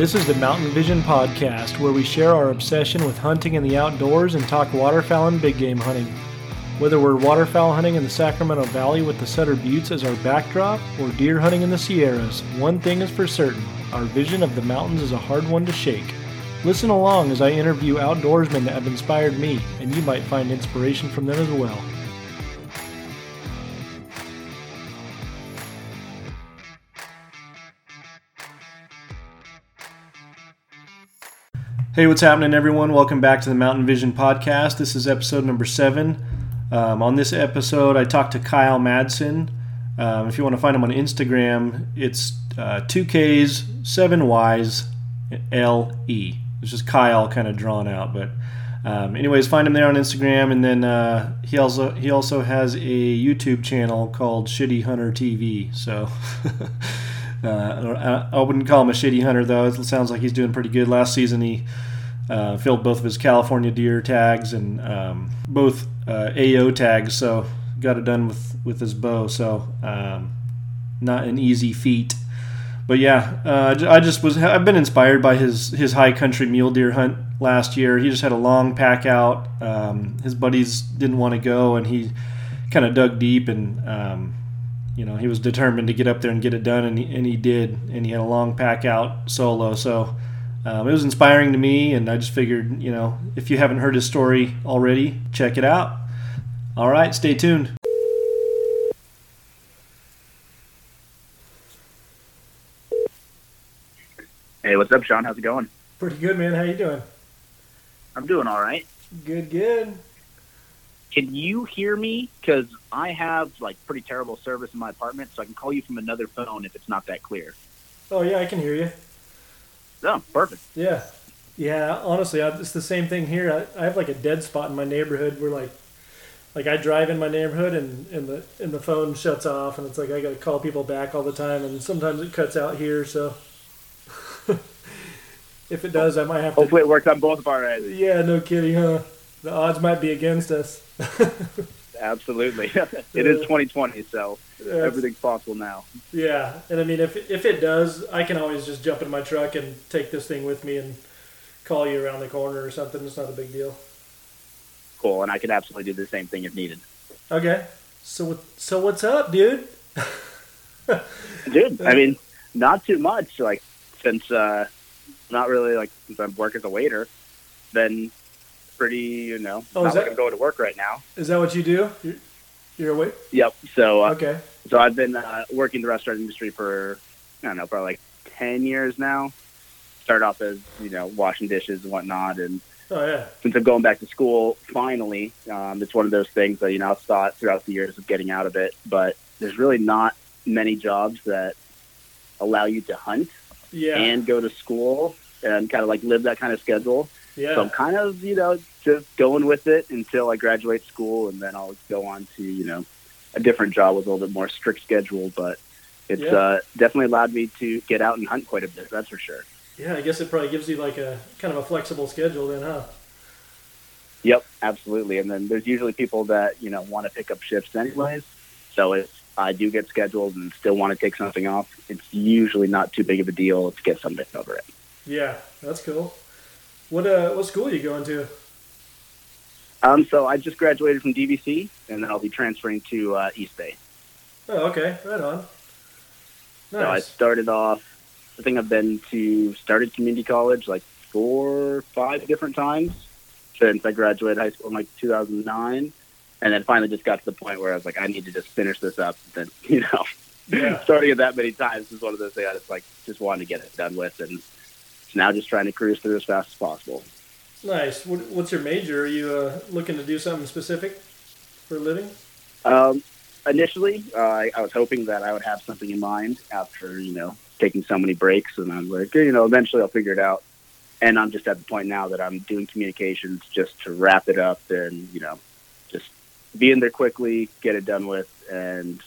This is the Mountain Vision Podcast, where we share our obsession with hunting in the outdoors and talk waterfowl and big game hunting. Whether we're waterfowl hunting in the Sacramento Valley with the Sutter Buttes as our backdrop, or deer hunting in the Sierras, one thing is for certain our vision of the mountains is a hard one to shake. Listen along as I interview outdoorsmen that have inspired me, and you might find inspiration from them as well. Hey, what's happening, everyone? Welcome back to the Mountain Vision Podcast. This is episode number seven. Um, on this episode, I talked to Kyle Madsen. Um, if you want to find him on Instagram, it's uh, 2Ks, 7Ys, L-E. It's just Kyle kind of drawn out. But, um, anyways, find him there on Instagram. And then uh, he also he also has a YouTube channel called Shitty Hunter TV. So. Uh, I wouldn't call him a shitty hunter though. It sounds like he's doing pretty good. Last season he uh, filled both of his California deer tags and um, both uh, AO tags, so got it done with with his bow. So um, not an easy feat. But yeah, uh, I just was I've been inspired by his his high country mule deer hunt last year. He just had a long pack out. Um, his buddies didn't want to go, and he kind of dug deep and um, you know, he was determined to get up there and get it done, and he, and he did. And he had a long pack out solo. So um, it was inspiring to me, and I just figured, you know, if you haven't heard his story already, check it out. All right, stay tuned. Hey, what's up, Sean? How's it going? Pretty good, man. How you doing? I'm doing all right. Good, good. Can you hear me? Because I have like pretty terrible service in my apartment, so I can call you from another phone if it's not that clear. Oh yeah, I can hear you. Oh, perfect. Yeah, yeah. Honestly, it's the same thing here. I, I have like a dead spot in my neighborhood where like, like I drive in my neighborhood and, and the and the phone shuts off, and it's like I got to call people back all the time, and sometimes it cuts out here. So if it does, I might have to. Hopefully, it works on both of our ends. Yeah, no kidding, huh? The odds might be against us. Absolutely, it is 2020, so everything's possible now. Yeah, and I mean, if if it does, I can always just jump in my truck and take this thing with me and call you around the corner or something. It's not a big deal. Cool, and I can absolutely do the same thing if needed. Okay, so so what's up, dude? dude, I mean, not too much. Like since uh, not really like since I work as a waiter, then pretty, you know, oh, not that, like I'm going to work right now. Is that what you do? You're, you're away? Yep. So, uh, okay. So I've been uh, working the restaurant industry for, I don't know, probably like 10 years now. Started off as, you know, washing dishes and whatnot. And oh, yeah. since I'm going back to school, finally, um, it's one of those things that, you know, I've thought throughout the years of getting out of it. But there's really not many jobs that allow you to hunt yeah. and go to school and kind of like live that kind of schedule. Yeah. So I'm kind of, you know, just going with it until I graduate school, and then I'll go on to, you know, a different job with a little bit more strict schedule. But it's yeah. uh, definitely allowed me to get out and hunt quite a bit. That's for sure. Yeah, I guess it probably gives you like a kind of a flexible schedule then, huh? Yep, absolutely. And then there's usually people that you know want to pick up shifts anyways. So if I do get scheduled and still want to take something off, it's usually not too big of a deal to get something over it. Yeah, that's cool. What uh, what school are you going to? Um, so I just graduated from DVC, and then I'll be transferring to uh, East Bay. Oh, okay, right on. Nice. So I started off. I think I've been to started community college like four, five different times since I graduated high school in like 2009, and then finally just got to the point where I was like, I need to just finish this up. Then you know, yeah. starting it that many times is one of those things I just like just wanted to get it done with, and now just trying to cruise through as fast as possible. Nice. what's your major? Are you uh, looking to do something specific for a living? Um, initially, uh, I, was hoping that I would have something in mind after you know taking so many breaks, and I'm like, you know, eventually I'll figure it out. And I'm just at the point now that I'm doing communications just to wrap it up and you know just be in there quickly, get it done with, and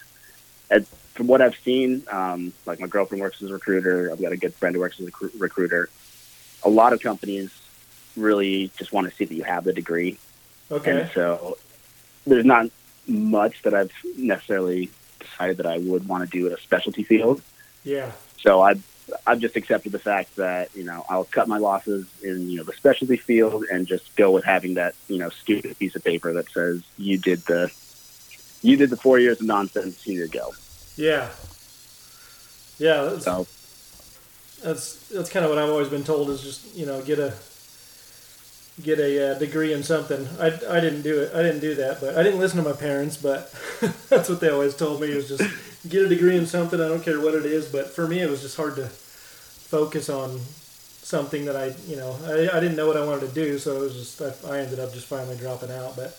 as, from what I've seen, um, like my girlfriend works as a recruiter. I've got a good friend who works as a recruiter. A lot of companies really just want to see that you have the degree. Okay. And so there's not much that I've necessarily decided that I would want to do in a specialty field. Yeah. So I've I've just accepted the fact that you know I'll cut my losses in you know the specialty field and just go with having that you know stupid piece of paper that says you did the you did the four years of nonsense. Here you go. Yeah. Yeah. That's, So that's that's kind of what I've always been told is just you know get a get a uh, degree in something. I, I didn't do it. I didn't do that, but I didn't listen to my parents. But that's what they always told me is just get a degree in something. I don't care what it is. But for me, it was just hard to focus on something that I you know I, I didn't know what I wanted to do. So it was just I, I ended up just finally dropping out. But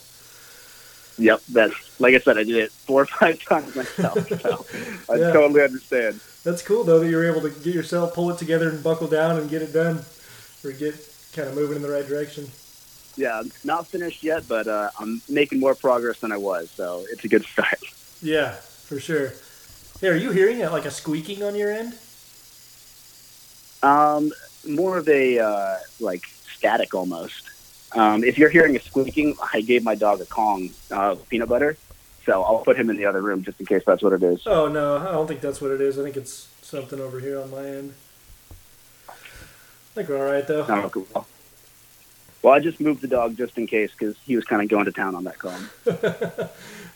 yep, that's like I said, I did it four or five times myself. So I Yeah. totally understand. that's cool though that you were able to get yourself pull it together and buckle down and get it done or get kind of moving in the right direction. Yeah, I'm not finished yet, but uh, I'm making more progress than I was, so it's a good start. Yeah, for sure. Hey, are you hearing it like a squeaking on your end? Um, more of a uh, like static almost. Um, if you're hearing a squeaking, I gave my dog a Kong uh, peanut butter, so I'll put him in the other room just in case that's what it is. Oh no, I don't think that's what it is. I think it's something over here on my end. I think we're all right though. Oh, cool. Well, I just moved the dog just in case because he was kind of going to town on that Kong.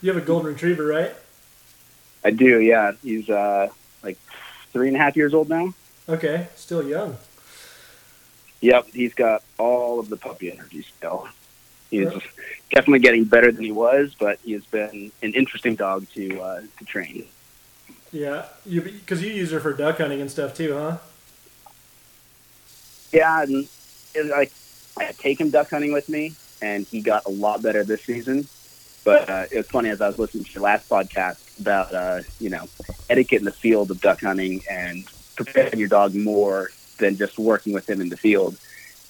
you have a golden retriever, right? I do, yeah. He's uh, like three and a half years old now. Okay, still young. Yep, he's got all of the puppy energy still. He's Yeah. definitely getting better than he was, but he has been an interesting dog to uh, to train. Yeah, you because you use her for duck hunting and stuff too, huh? Yeah, and it, like I take him duck hunting with me, and he got a lot better this season. But uh, it was funny as I was listening to your last podcast about uh, you know etiquette in the field of duck hunting and preparing your dog more than just working with him in the field.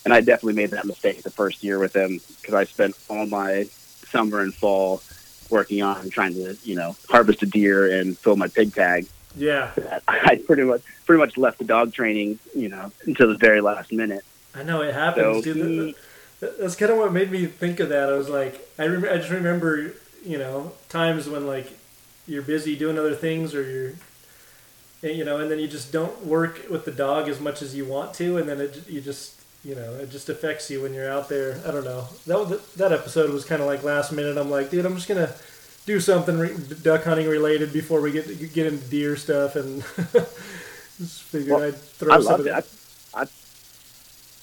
And I definitely made that mistake the first year with him because I spent all my summer and fall working on trying to you know harvest a deer and fill my pig tag Yeah, I pretty much pretty much left the dog training, you know, until the very last minute. I know it happens, So dude. That- That's kind of what made me think of that. I was like, I rem- I just remember, you know, times when like you're busy doing other things or you're, and, you know, and then you just don't work with the dog as much as you want to, and then it you just you know it just affects you when you're out there. I don't know. That was, that episode was kind of like last minute. I'm like, dude, I'm just gonna do something re- duck hunting related before we get get into deer stuff, and just figured Well, I'd throw I some of it. I. I,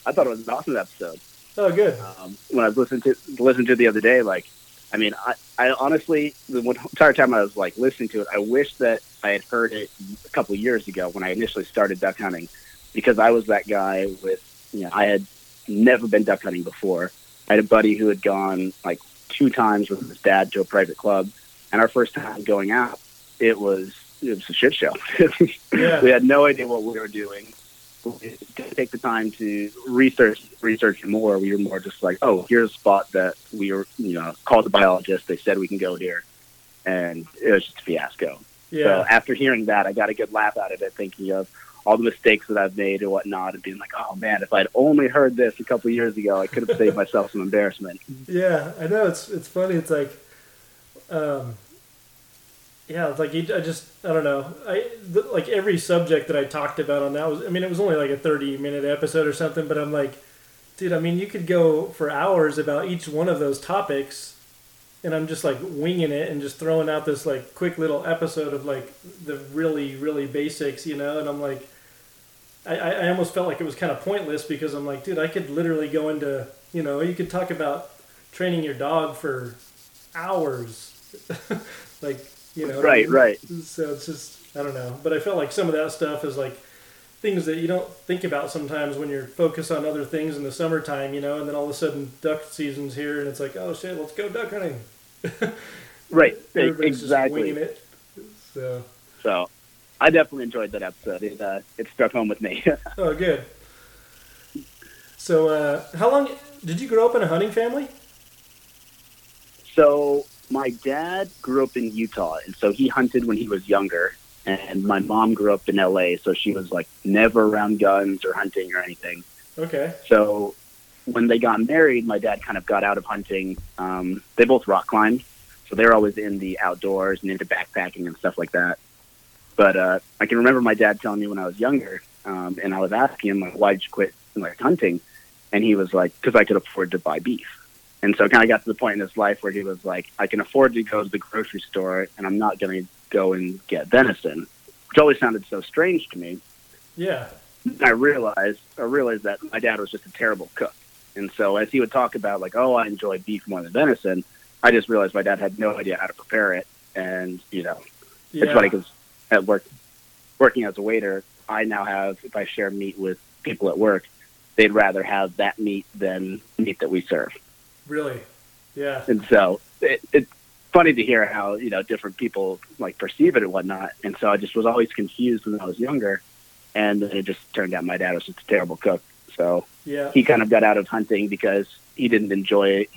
I thought it was an awesome episode. Oh, good. Um, when I was listening to listened to it the other day, like, I mean, I, I honestly, the entire time I was like listening to it, I wish that I had heard it a couple of years ago when I initially started duck hunting, because I was that guy with, you know, I had never been duck hunting before. I had a buddy who had gone like two times with his dad to a private club, and our first time going out, it was it was a shit show. Yeah. we had no idea what we were doing. We didn't take the time to research research more. We were more just like, oh, here's a spot that we were, you know, called the biologist. They said we can go here, and it was just a fiasco. So after hearing that, I got a good laugh out of it, thinking of all the mistakes that I've made and whatnot, and being like, oh man, if I'd only heard this a couple of years ago, I could have saved myself some embarrassment. Yeah, I know it's it's funny. It's like, um, yeah, it's like I just I don't know. I the, like every subject that I talked about on that was. I mean, it was only like a thirty minute episode or something, but I'm like, dude. I mean, you could go for hours about each one of those topics, and I'm just like winging it and just throwing out this like quick little episode of like the really really basics, you know. And I'm like, I I almost felt like it was kind of pointless because I'm like, dude, I could literally go into you know you could talk about training your dog for hours. like, you know. Right, right. So it's just, I don't know. But I felt like some of that stuff is like things that you don't think about sometimes when you're focused on other things in the summertime, you know, and then all of a sudden duck season's here and it's like, oh shit, let's go duck hunting. Right, Everybody's exactly. just winging it. So, So I definitely enjoyed that episode. It uh, it struck home with me. oh, good. So, uh, how long did you grow up in a hunting family? So my dad grew up in Utah, and so he hunted when he was younger. And my mom grew up in LA, so she was like never around guns or hunting or anything. Okay. So when they got married, my dad kind of got out of hunting. Um, they both rock climbed, so they're always in the outdoors and into backpacking and stuff like that. But uh, I can remember my dad telling me when I was younger um, and I was asking him like, why'd you quit like hunting? And he was like, because I could afford to buy beef. And so kind of got to the point in his life where he was like, I can afford to go to the grocery store, and I'm not going to go and get venison, which always sounded so strange to me. Yeah. I realized I realized that my dad was just a terrible cook, and so as he would talk about like, oh, I enjoy beef more than venison, I just realized my dad had no idea how to prepare it, and you know, Yeah. it's funny because at work, working as a waiter, I now have if I share meat with people at work, they'd rather have that meat than meat that we serve, Really. Yeah. and so it, it's funny to hear how you know different people like perceive it and whatnot. And so I just was always confused when I was younger, and then it just turned out my dad was just a terrible cook. So Yeah. he kind of got out of hunting because he didn't enjoy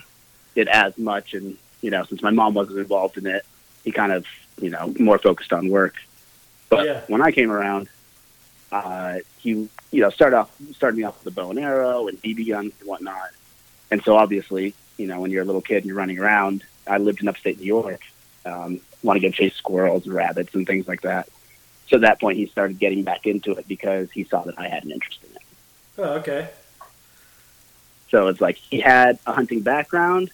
it as much, and you know since my mom wasn't involved in it, he kind of you know more focused on work. But Yeah. when I came around, uh, he you know started off started me off with a bow and arrow and BB guns and whatnot. And so obviously, you know, when you're a little kid and you're running around, I lived in upstate New York. Um, want to go chase squirrels and rabbits and things like that. So at that point, he started getting back into it because he saw that I had an interest in it. Oh, okay. So it's like he had a hunting background,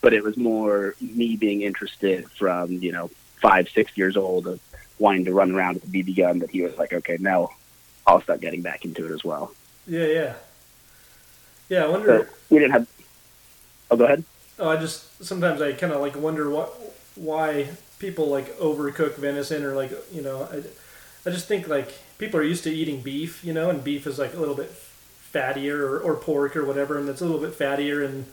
but it was more me being interested from, you know, five, six years old of wanting to run around with a BB gun that he was like, okay, now I'll start getting back into it as well. Yeah, yeah. Yeah, I wonder. So we didn't have. Oh, go ahead. Oh, I just sometimes I kind of like wonder what why people like overcook venison or like you know I, I just think like people are used to eating beef, you know, and beef is like a little bit fattier or, or pork or whatever, and it's a little bit fattier, and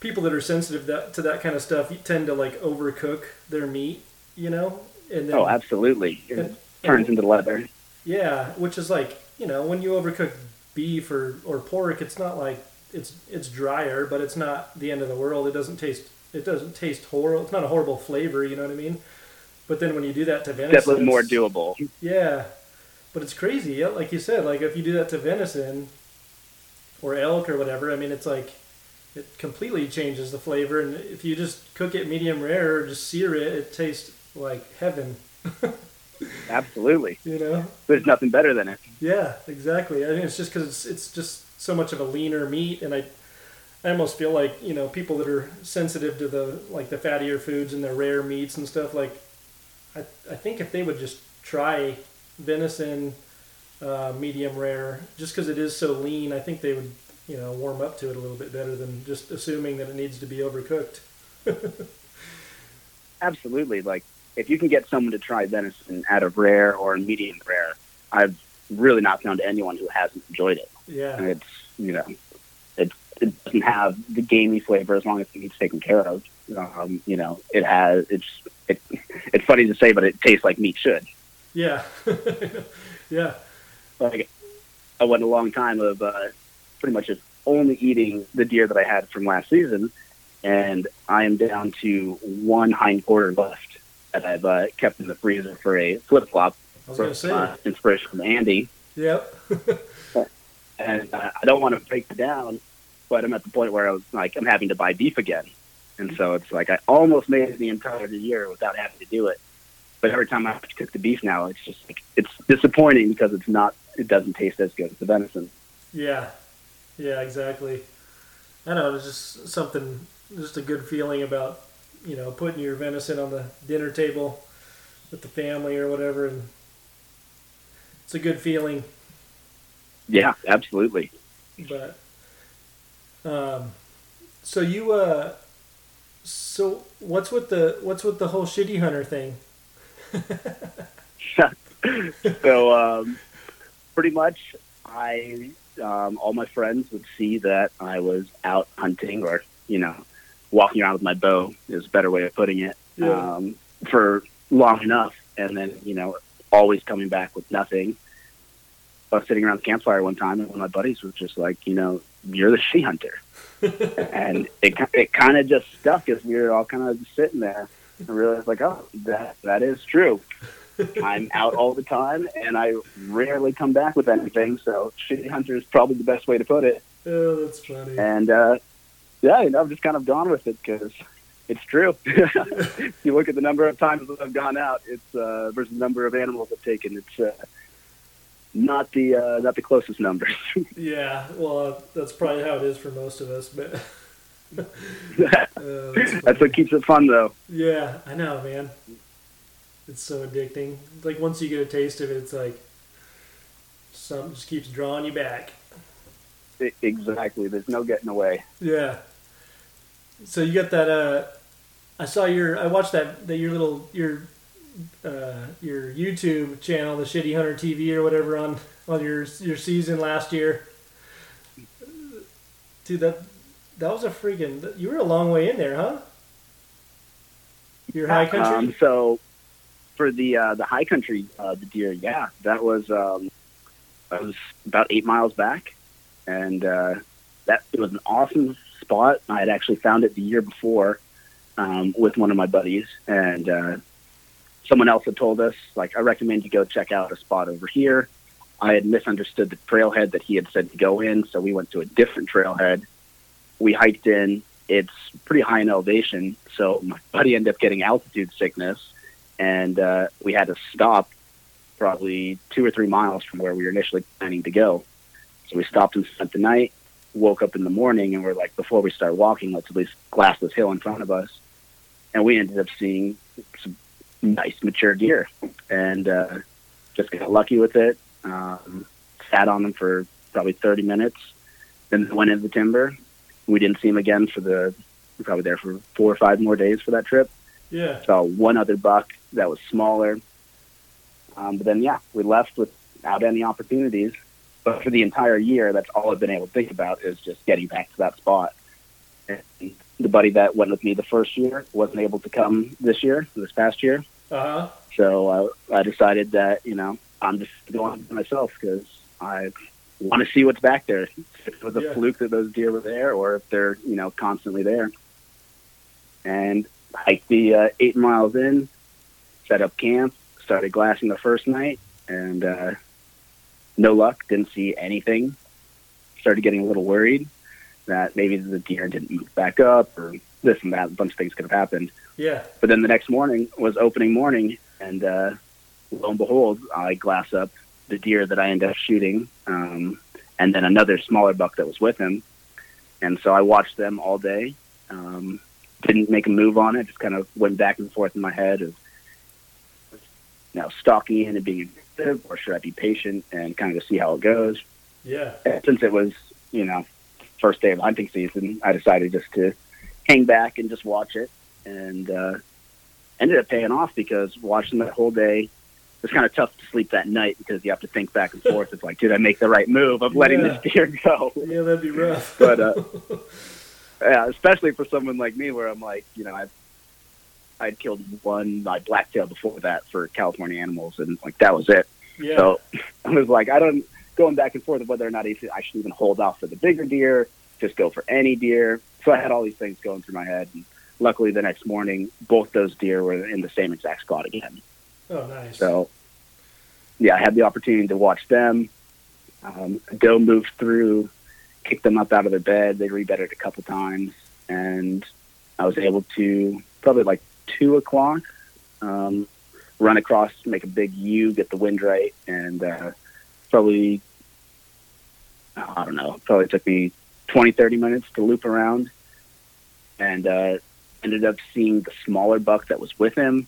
people that are sensitive that, to that kind of stuff tend to like overcook their meat, you know, and then Oh, absolutely. It and- turns into leather. yeah, which is like you know when you overcook beef or, or pork, it's not like it's it's drier, but it's not the end of the world. It doesn't taste it doesn't taste horrible. It's not a horrible flavor, you know what I mean? But then when you do that to venison, Definitely more doable. Yeah, but it's crazy. Yeah, like you said, like if you do that to venison or elk or whatever, I mean, it's like it completely changes the flavor. And if you just cook it medium rare or just sear it, it tastes like heaven. Absolutely. You know? There's nothing better than it. Yeah, exactly. I mean, it's just because it's it's just so much of a leaner meat, and I I almost feel like you know people that are sensitive to the like the fattier foods and the rare meats and stuff. Like, I I think if they would just try venison uh, medium rare, just because it is so lean, I think they would you know warm up to it a little bit better than just assuming that it needs to be overcooked. Absolutely. Like if you can get someone to try venison out of rare or medium rare, I've really not found anyone who hasn't enjoyed it. And Yeah, it's you know, it it doesn't have the gamey flavor as long as it's taken care of. Um, you know, it has it's it, it's funny to say, but it tastes like meat should. yeah, yeah. Like I went a long time of uh, pretty much just only eating the deer that I had from last season, and I am down to one hind quarter left that I've uh, kept in the freezer for a flip flop. I was gonna say. Uh, inspiration from Andy, Yep. and uh, I don't want to break it down, but I'm at the point where I was like, I'm having to buy beef again, and so it's like I almost made it the entire year without having to do it. But every time I have to cook the beef now, it's just like it's disappointing because it's not, it doesn't taste as good as the venison. Yeah, yeah, exactly. I know it's just something, just a good feeling about you know putting your venison on the dinner table with the family or whatever, and it's a good feeling. Yeah, absolutely. But um, so you uh, so what's with the what's with the whole shitty hunter thing? so um, pretty much, I um, all my friends would see that I was out hunting or you know walking around with my bow is a better way of putting it Yeah. um, for long enough, and then you know always coming back with nothing. I was sitting around the campfire one time, and one of my buddies was just like, you know, you're the she hunter, and it it kind of just stuck as we were all kind of sitting there. I realized like, oh, that that is true. I'm out all the time, and I rarely come back with anything. So, shitty hunter is probably the best way to put it. Oh, that's funny. And uh, yeah, you know, I've just kind of gone with it because it's true. you look at the uh, number of times that I've gone out, it's uh, versus the number of animals I've taken. It's uh, it's funny to say, but it tastes like meat should. Yeah, absolutely. Like if you can get someone to try venison out of rare or medium rare, I would really not mind trying it. Yeah, It's uh, versus the number of times that I've gone out, it's uh, versus the number of animals I've taken. It's uh, not the uh, closest numbers. yeah, well, that's probably how it is for most of us, but. uh, that's, that's what keeps it fun, though. Yeah, I know, man. It's so addicting. Like once you get a taste of it, it's like something just keeps drawing you back. Exactly. There's no getting away. Yeah. So you got that. Uh, I saw your. I watched that. That your little your uh, your YouTube channel, the Shitty Hunter TV or whatever, on on your your season last year. Dude, that that was a freaking. You were a long way in there, huh? Your high country. Um, so for the uh, the high country uh, the deer, yeah, that was um, that was about eight miles back, and uh, that it was an awesome spot. I had actually found it the year before um, with one of my buddies, and uh, someone else had told us like I recommend you go check out a spot over here. I had misunderstood the trailhead that he had said to go in, so we went to a different trailhead. We hiked in. It's pretty high in elevation, so my buddy ended up getting altitude sickness, and uh, we had to stop probably two or three miles from where we were initially planning to go. So we stopped and spent the night. Woke up in the morning, and we're like, before we start walking, let's at least glass this hill in front of us. And we ended up seeing some nice mature deer, and uh, just got lucky with it. Um, sat on them for probably 30 minutes, then went into the timber. We didn't see them again for the we probably there for four or five more days for that trip. Yeah. Saw one other buck that was smaller, um, but then yeah, we left without any opportunities. But for the entire year, that's all I've been able to think about is just getting back to that spot. And the buddy that went with me the first year wasn't able to come this year, this past year. Uh huh. So I, I decided that you know I'm just going myself because I want to see what's back there. If it was a Yeah. fluke that those deer were there, or if they're you know constantly there. And hiked the uh, eight miles in, set up camp, started glassing the first night, and uh, no luck. Didn't see anything. Started getting a little worried that maybe the deer didn't move back up, or this and that. A bunch of things could have happened. Yeah. But then the next morning was opening morning, and uh, lo and behold, I glass up the deer that I ended up shooting, um, and then another smaller buck that was with him. And so I watched them all day. Um, didn't make a move on it. Just kind of went back and forth in my head of, you know, stalking in and being aggressive, or should I be patient and kind of just see how it goes. Yeah. And since it was, you know, first day of hunting season, I decided just to hang back and just watch it, and uh, ended up paying off because watching that whole day it was kind of tough to sleep that night because you have to think back and forth. It's like, did I make the right move of letting Yeah. this deer go? Yeah, that'd be rough. But, uh, yeah, especially for someone like me, where I'm like, you know, I've I'd killed one my blacktail before that for California animals, and like that was it. yeah. So I was like, I don't going back and forth of whether or not I should I should even hold off for the bigger deer, just go for any deer. So I had all these things going through my head. And luckily, the next morning, both those deer were in the same exact spot again. oh, nice. So yeah, I had the opportunity to watch them. Um, a doe moved through, kicked them up out of their bed. They rebedded a couple times, and I was able to probably like two o'clock um, run across, make a big U, get the wind right, and uh, probably I don't know, probably took me 20, 30 minutes to loop around, and uh, ended up seeing the smaller buck that was with him.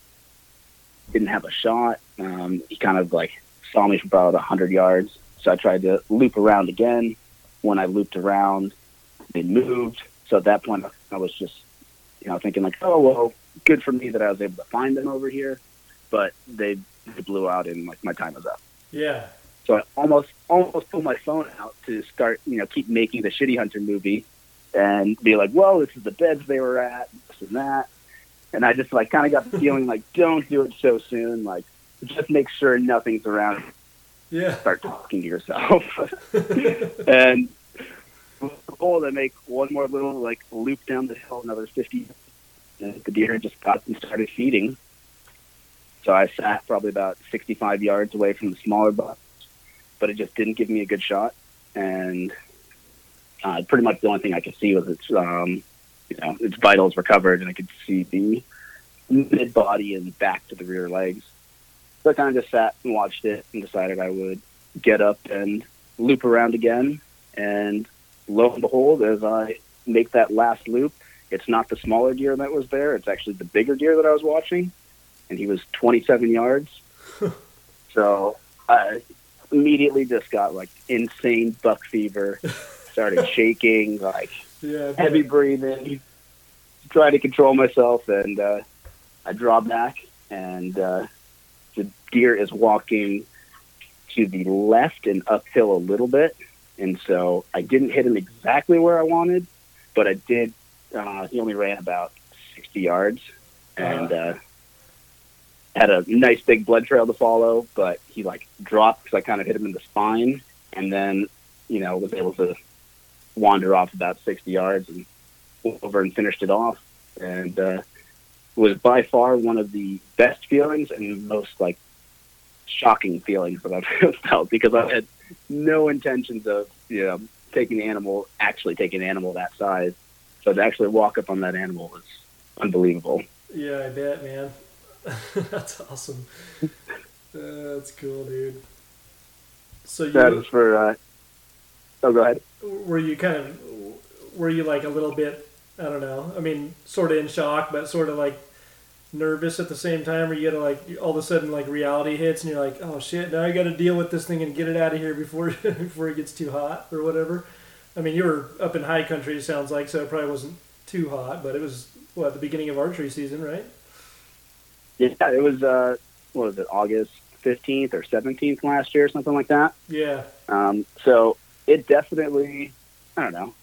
Didn't have a shot. Um, he kind of like saw me from about 100 yards. So I tried to loop around again. When I looped around, they moved. So at that point, I was just, you know, thinking like, oh well, good for me that I was able to find them over here, but they, blew out and like my time was up. Yeah. So I almost almost pulled my phone out to start, you know, keep making the Shitty Hunter movie and be like, well, this is the beds they were at, this and that. And I just like kind of got the feeling like, don't do it so soon. Like, just make sure nothing's around. Yeah. Start talking to yourself. and goal to make one more little like loop down the hill, another 50 the deer just got and started feeding. So I sat probably about sixty-five yards away from the smaller buck, but it just didn't give me a good shot. And uh, pretty much the only thing I could see was its, um, you know, its vitals were covered, and I could see the mid body and back to the rear legs. So I kind of just sat and watched it and decided I would get up and loop around again. And lo and behold, as I make that last loop, it's not the smaller deer that was there. It's actually the bigger deer that I was watching. And he was 27 yards. so I immediately just got like insane buck fever, started shaking, like Yeah. heavy breathing, trying to control myself, and uh, I draw back, and uh, the deer is walking to the left and uphill a little bit, and so I didn't hit him exactly where I wanted, but I did. Uh, he only ran about sixty yards, and uh, had a nice big blood trail to follow, but he like dropped because I kind of hit him in the spine, and then you know was able to wander off about sixty yards and over and finished it off, and uh, was by far one of the best feelings and most like shocking feelings that I've felt because I had no intentions of you know taking the animal, actually taking an animal that size. So to actually walk up on that animal was unbelievable. Yeah, I bet, man. that's awesome. Uh, that's cool, dude. So you that is for. Uh, oh, go ahead. were you kind of were you like a little bit I don't know. I mean, sort of in shock, but sort of like nervous at the same time. Where you gotta like all of a sudden like reality hits, and you're like, oh shit, now I got to deal with this thing and get it out of here before before it gets too hot or whatever. I mean, you were up in high country, it sounds like, so it probably wasn't too hot, but it was what the beginning of archery season, right? Yeah, it was. Uh, what was it? August fifteenth or seventeenth last year, something like that. Yeah, Um, so it definitely, I don't know.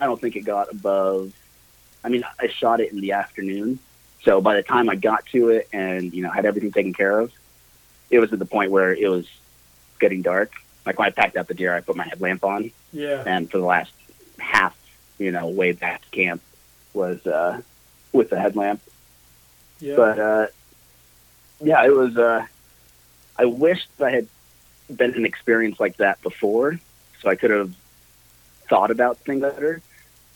I don't think it got above. I mean, I shot it in the afternoon, so by the time I got to it and you know had everything taken care of, it was at the point where it was getting dark. Like when I packed up the deer, I put my headlamp on, yeah, and for the last half, you know, way back to camp was uh, with the headlamp. yeah. But uh, yeah, it was. Uh, I wished I had been an experience like that before, so I could have thought about things better.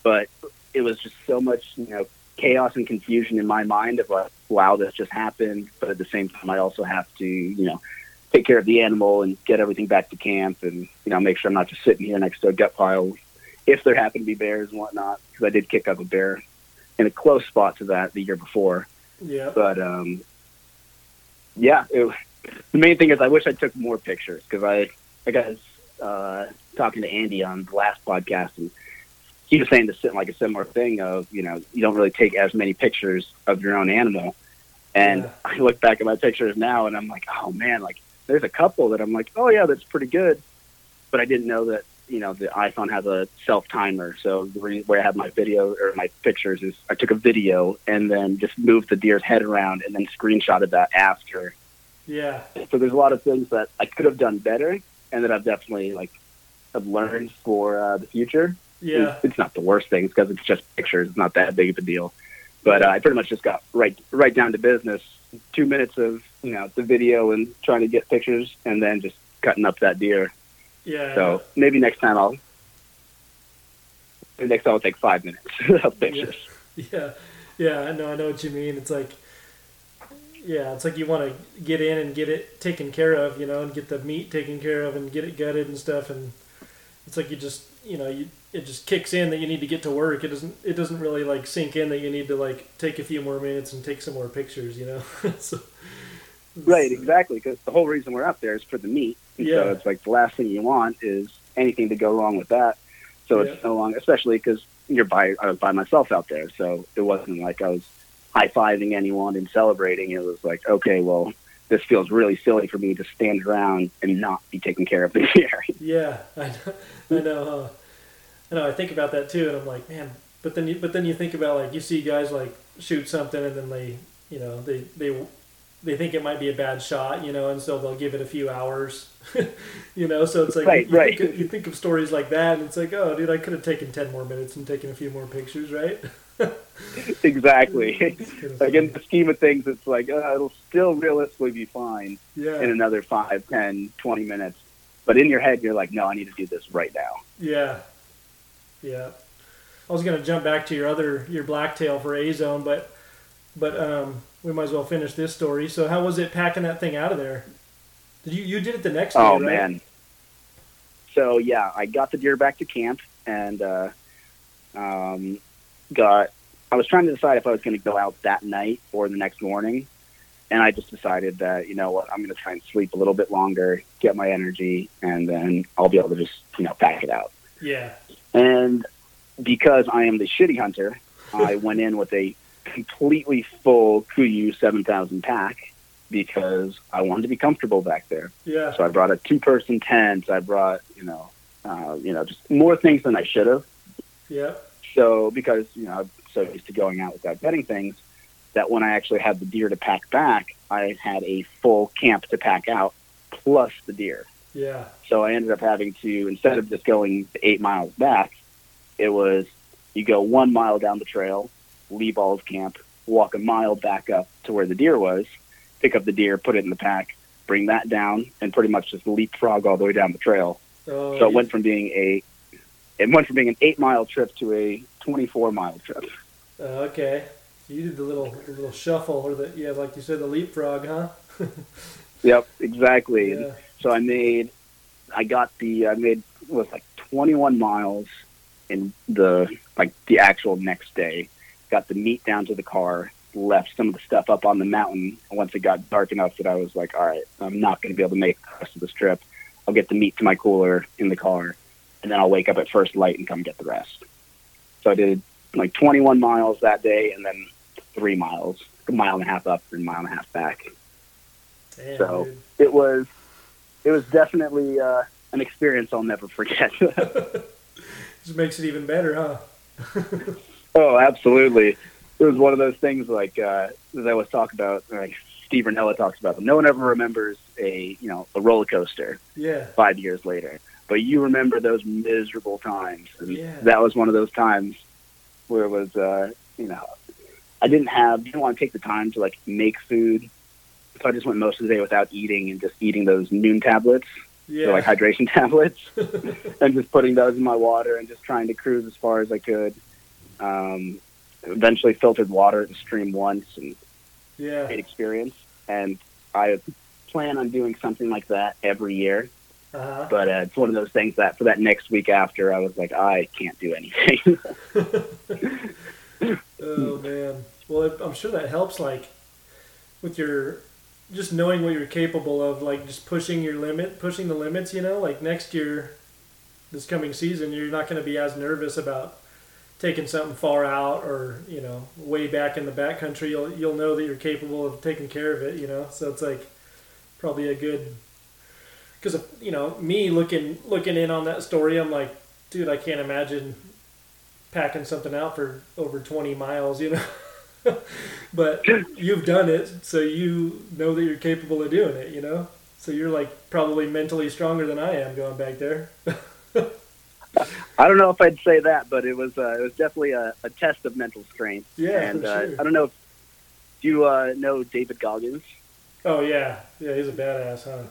But it was just so much, you know, chaos and confusion in my mind of like, wow, this just happened. But at the same time, I also have to, you know, take care of the animal and get everything back to camp, and you know, make sure I'm not just sitting here next to a gut pile if there happen to be bears and whatnot. Because I did kick up a bear in a close spot to that the year before. yeah, But um, yeah, it, the main thing is I wish I took more pictures because I I got uh, talking to Andy on the last podcast and he was saying this like a similar thing of you know you don't really take as many pictures of your own animal, and Yeah. I look back at my pictures now and I'm like oh man like there's a couple that I'm like oh yeah that's pretty good, but I didn't know that you know the iPhone has a self timer. So the re- where I have my video or my pictures is I took a video and then just moved the deer's head around and then screenshotted that after. yeah, So there's a lot of things that I could have done better and that I've definitely like have learned for uh, the future. yeah. It's, it's not the worst things because it's just pictures. It's not that big of a deal. But uh, I pretty much just got right right down to business. Two minutes of you know the video and trying to get pictures, and then just cutting up that deer. Yeah. So maybe next time I'll maybe next time I'll take five minutes of pictures. Yeah, yeah, I know, I know what you mean. It's like, yeah, it's like you want to get in and get it taken care of, you know, and get the meat taken care of and get it gutted and stuff. And it's like you just, you know, you it just kicks in that you need to get to work. It doesn't, it doesn't really like sink in that you need to like take a few more minutes and take some more pictures, you know. so, Right, exactly. Because the whole reason we're up there is for the meat. Yeah. So it's like the last thing you want is anything to go wrong with that. So it's no long especially because you're by, I was by myself out there. So it wasn't like I was high fiving anyone and celebrating. It was like, okay, well, this feels really silly for me to stand around and not be taking care of the deer. Yeah, I know. I know. Huh? Know. I think about that too, and I'm like, man. But then, you, but then you think about like you see guys like shoot something, and then they, you know, they they they think it might be a bad shot, you know, and so they'll give it a few hours, you know. So it's like Right, you, right. Think of, you think of stories like that, and it's like, oh, dude, I could have taken ten more minutes and taken a few more pictures, right? exactly. Like in the scheme of things, it's like uh, it'll still realistically be fine yeah, in another five, ten, twenty minutes. But in your head, you're like, no, I need to do this right now. Yeah, yeah. I was gonna jump back to your other your blacktail for A zone, but but um, we might as well finish this story. So how was it packing that thing out of there? Did you you did it the next day? Oh right? man, so yeah, I got the deer back to camp and uh, um, got. I was trying to decide if I was going to go out that night or the next morning, and I just decided that you know what, I'm going to try and sleep a little bit longer, get my energy, and then I'll be able to just you know pack it out. Yeah. And because I am the shitty hunter, I went in with a completely full Kuiu 7000 pack because I wanted to be comfortable back there. Yeah. So I brought a two-person tent. I brought, you know, uh, you know, just more things than I should have. Yeah. So because you know I'm so used to going out without getting things, that when I actually had the deer to pack back, I had a full camp to pack out plus the deer. Yeah. So I ended up having to instead of just going eight miles back, it was you go one mile down the trail, leave All's camp, walk a mile back up to where the deer was, pick up the deer, put it in the pack, bring that down, and pretty much just leapfrog all the way down the trail. Oh, So it went from being a it went from being an eight mile trip to a twenty four mile trip. uh, okay. You did the little the little shuffle or the yeah, like you said, the leapfrog, huh? Yep, exactly. And Yeah. So I made, I got the, I made it was like 21 miles in the like the actual next day. Got the meat down to the car, left some of the stuff up on the mountain. Once it got dark enough that I was like, all right, I'm not going to be able to make the rest of this trip. I'll get the meat to my cooler in the car, and then I'll wake up at first light and come get the rest. So I did like 21 miles that day, and then three miles, a mile and a half up and a mile and a half back Damn, So- dude. it was it was definitely uh, an experience I'll never forget. Just makes it even better, huh? oh, absolutely. It was one of those things like uh, as I always talk about, like Steve Rinella talks about. Them. No one ever remembers a you know a roller coaster Yeah. five years later, but you remember those miserable times, and Yeah. that was one of those times where it was uh, you know I didn't have didn't want to take the time to like make food. So I just went most of the day without eating and just eating those Nuun tablets. Yeah. so like hydration tablets, and just putting those in my water and just trying to cruise as far as I could. Um, eventually filtered water at the stream once and yeah. great experience. And I plan on doing something like that every year. Uh-huh. But uh, it's one of those things that for that next week after, I was like, I can't do anything. Oh man. Well, I'm sure that helps. Like with your just knowing what you're capable of, like just pushing your limit, pushing the limits. You know, like next year, this coming season, you're not going to be as nervous about taking something far out or you know way back in the backcountry. You'll you'll know that you're capable of taking care of it. You know, so it's like probably a good because you know me looking looking in on that story. I'm like, dude, I can't imagine packing something out for over 20 miles, you know. but you've done it, so you know that you're capable of doing it, you know. So you're like probably mentally stronger than I am going back there. I don't know if I'd say that, but it was uh, it was definitely a, a test of mental strength. Yeah, and for uh, sure. I don't know if do you uh, know David Goggins. Oh yeah, yeah, he's a badass, huh?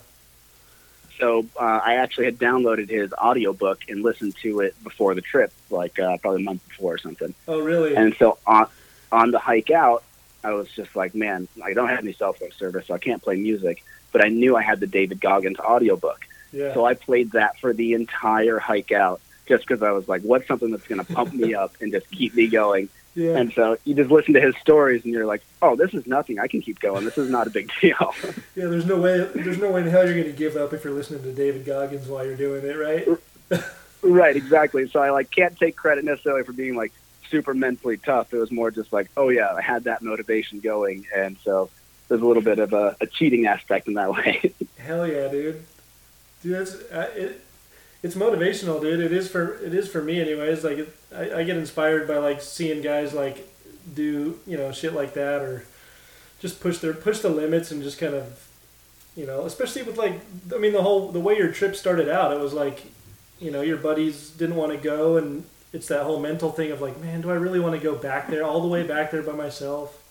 So uh, I actually had downloaded his audiobook and listened to it before the trip, like uh, probably a month before or something. Oh really? And so on on the hike out, I was just like, man, I don't have any cell phone service, so I can't play music. But I knew I had the David Goggins audiobook, yeah. so I played that for the entire hike out, just because I was like, what's something that's going to pump me up and just keep me going? yeah. And so you just listen to his stories, and you're like, oh, this is nothing. I can keep going. This is not a big deal. Yeah, there's no way there's no way in hell you're gonna give up if you're listening to David Goggins while you're doing it, right? Right, exactly. So I like can't take credit necessarily for being like super mentally tough. It was more just like, oh yeah, I had that motivation going, and so there's a little bit of a, a cheating aspect in that way. Hell yeah, dude. Dude, it's uh, it, it's motivational, dude. It is for it is for me, anyways. Like it, I, I get inspired by like seeing guys like do you know shit like that or just push their push the limits and just kind of you know, especially with like I mean the whole the way your trip started out, it was like you know your buddies didn't want to go and it's that whole mental thing of like, man, do I really want to go back there all the way back there by myself?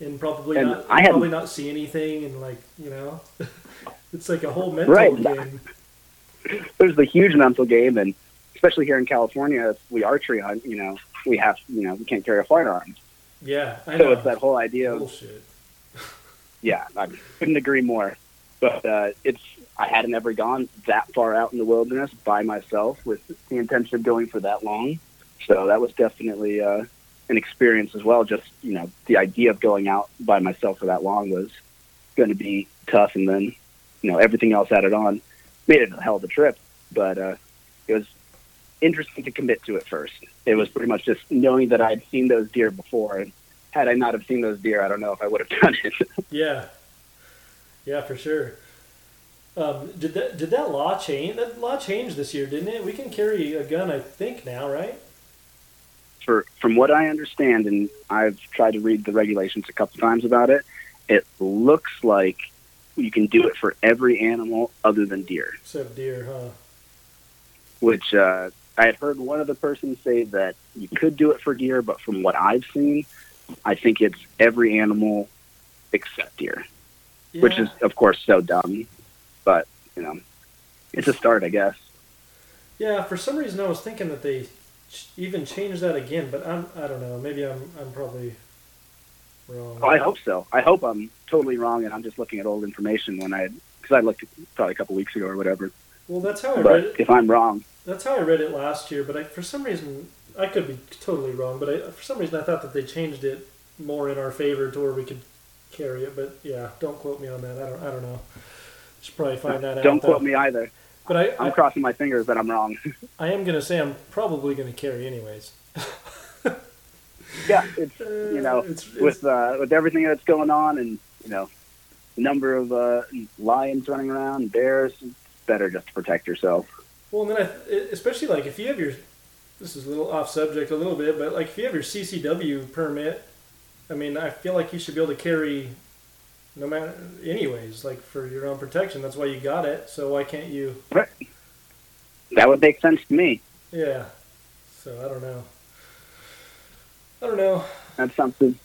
And probably And not, I probably not see anything, and like you know, it's like a whole mental Right. game. there's the huge mental game, and especially here in California, if we archery hunt, you know, we have, you know, we can't carry a firearm. Yeah, I So know. it's that whole idea of, bullshit. yeah, I couldn't agree more. but uh, it's I hadn't ever gone that far out in the wilderness by myself with the intention of going for that long. So that was definitely uh, an experience as well. Just you know, the idea of going out by myself for that long was going to be tough, and then you know everything else added on made it a hell of a trip. But uh, it was interesting to commit to it first. It was pretty much just knowing that I'd seen those deer before, and had I not have seen those deer, I don't know if I would have done it. yeah, yeah, for sure. Um, did that did that law change? That law changed this year, didn't it? We can carry a gun, I think, now, right? For from what I understand, and I've tried to read the regulations a couple times about it, it looks like you can do it for every animal other than deer. Except deer, huh? Which uh, I had heard one other person say that you could do it for deer, but from what I've seen, I think it's every animal except deer, Yeah. which is of course so dumb. But you know, it's a start, I guess. Yeah, for some reason I was thinking that they ch- even changed that again, but I'm I don't know. Maybe I'm I'm probably wrong. Well, I hope so. I hope I'm totally wrong, and I'm just looking at old information when I because I looked probably a couple weeks ago or whatever. Well, that's how I read it. if I'm wrong, That's how I read it last year, but I, for some reason I could be totally wrong. But I, for some reason I thought that they changed it more in our favor to where we could carry it. But yeah, don't quote me on that. I don't I don't know. Should probably find that out. don't quote though. me either. But I, I'm I crossing my fingers that I'm wrong. I am gonna say I'm probably gonna carry anyways. yeah, it's you know It's- it's- with uh, with everything that's going on, and you know, number of uh, lions running around, bears. It's better just to protect yourself. Well, and then I, especially like if you have your, this is a little off subject a little bit, but like if you have your CCW permit, I mean, I feel like you should be able to carry, no matter, anyways, like for your own protection. That's why you got it. So why can't you? That would make sense to me. Yeah. So I don't know. I don't know. That's something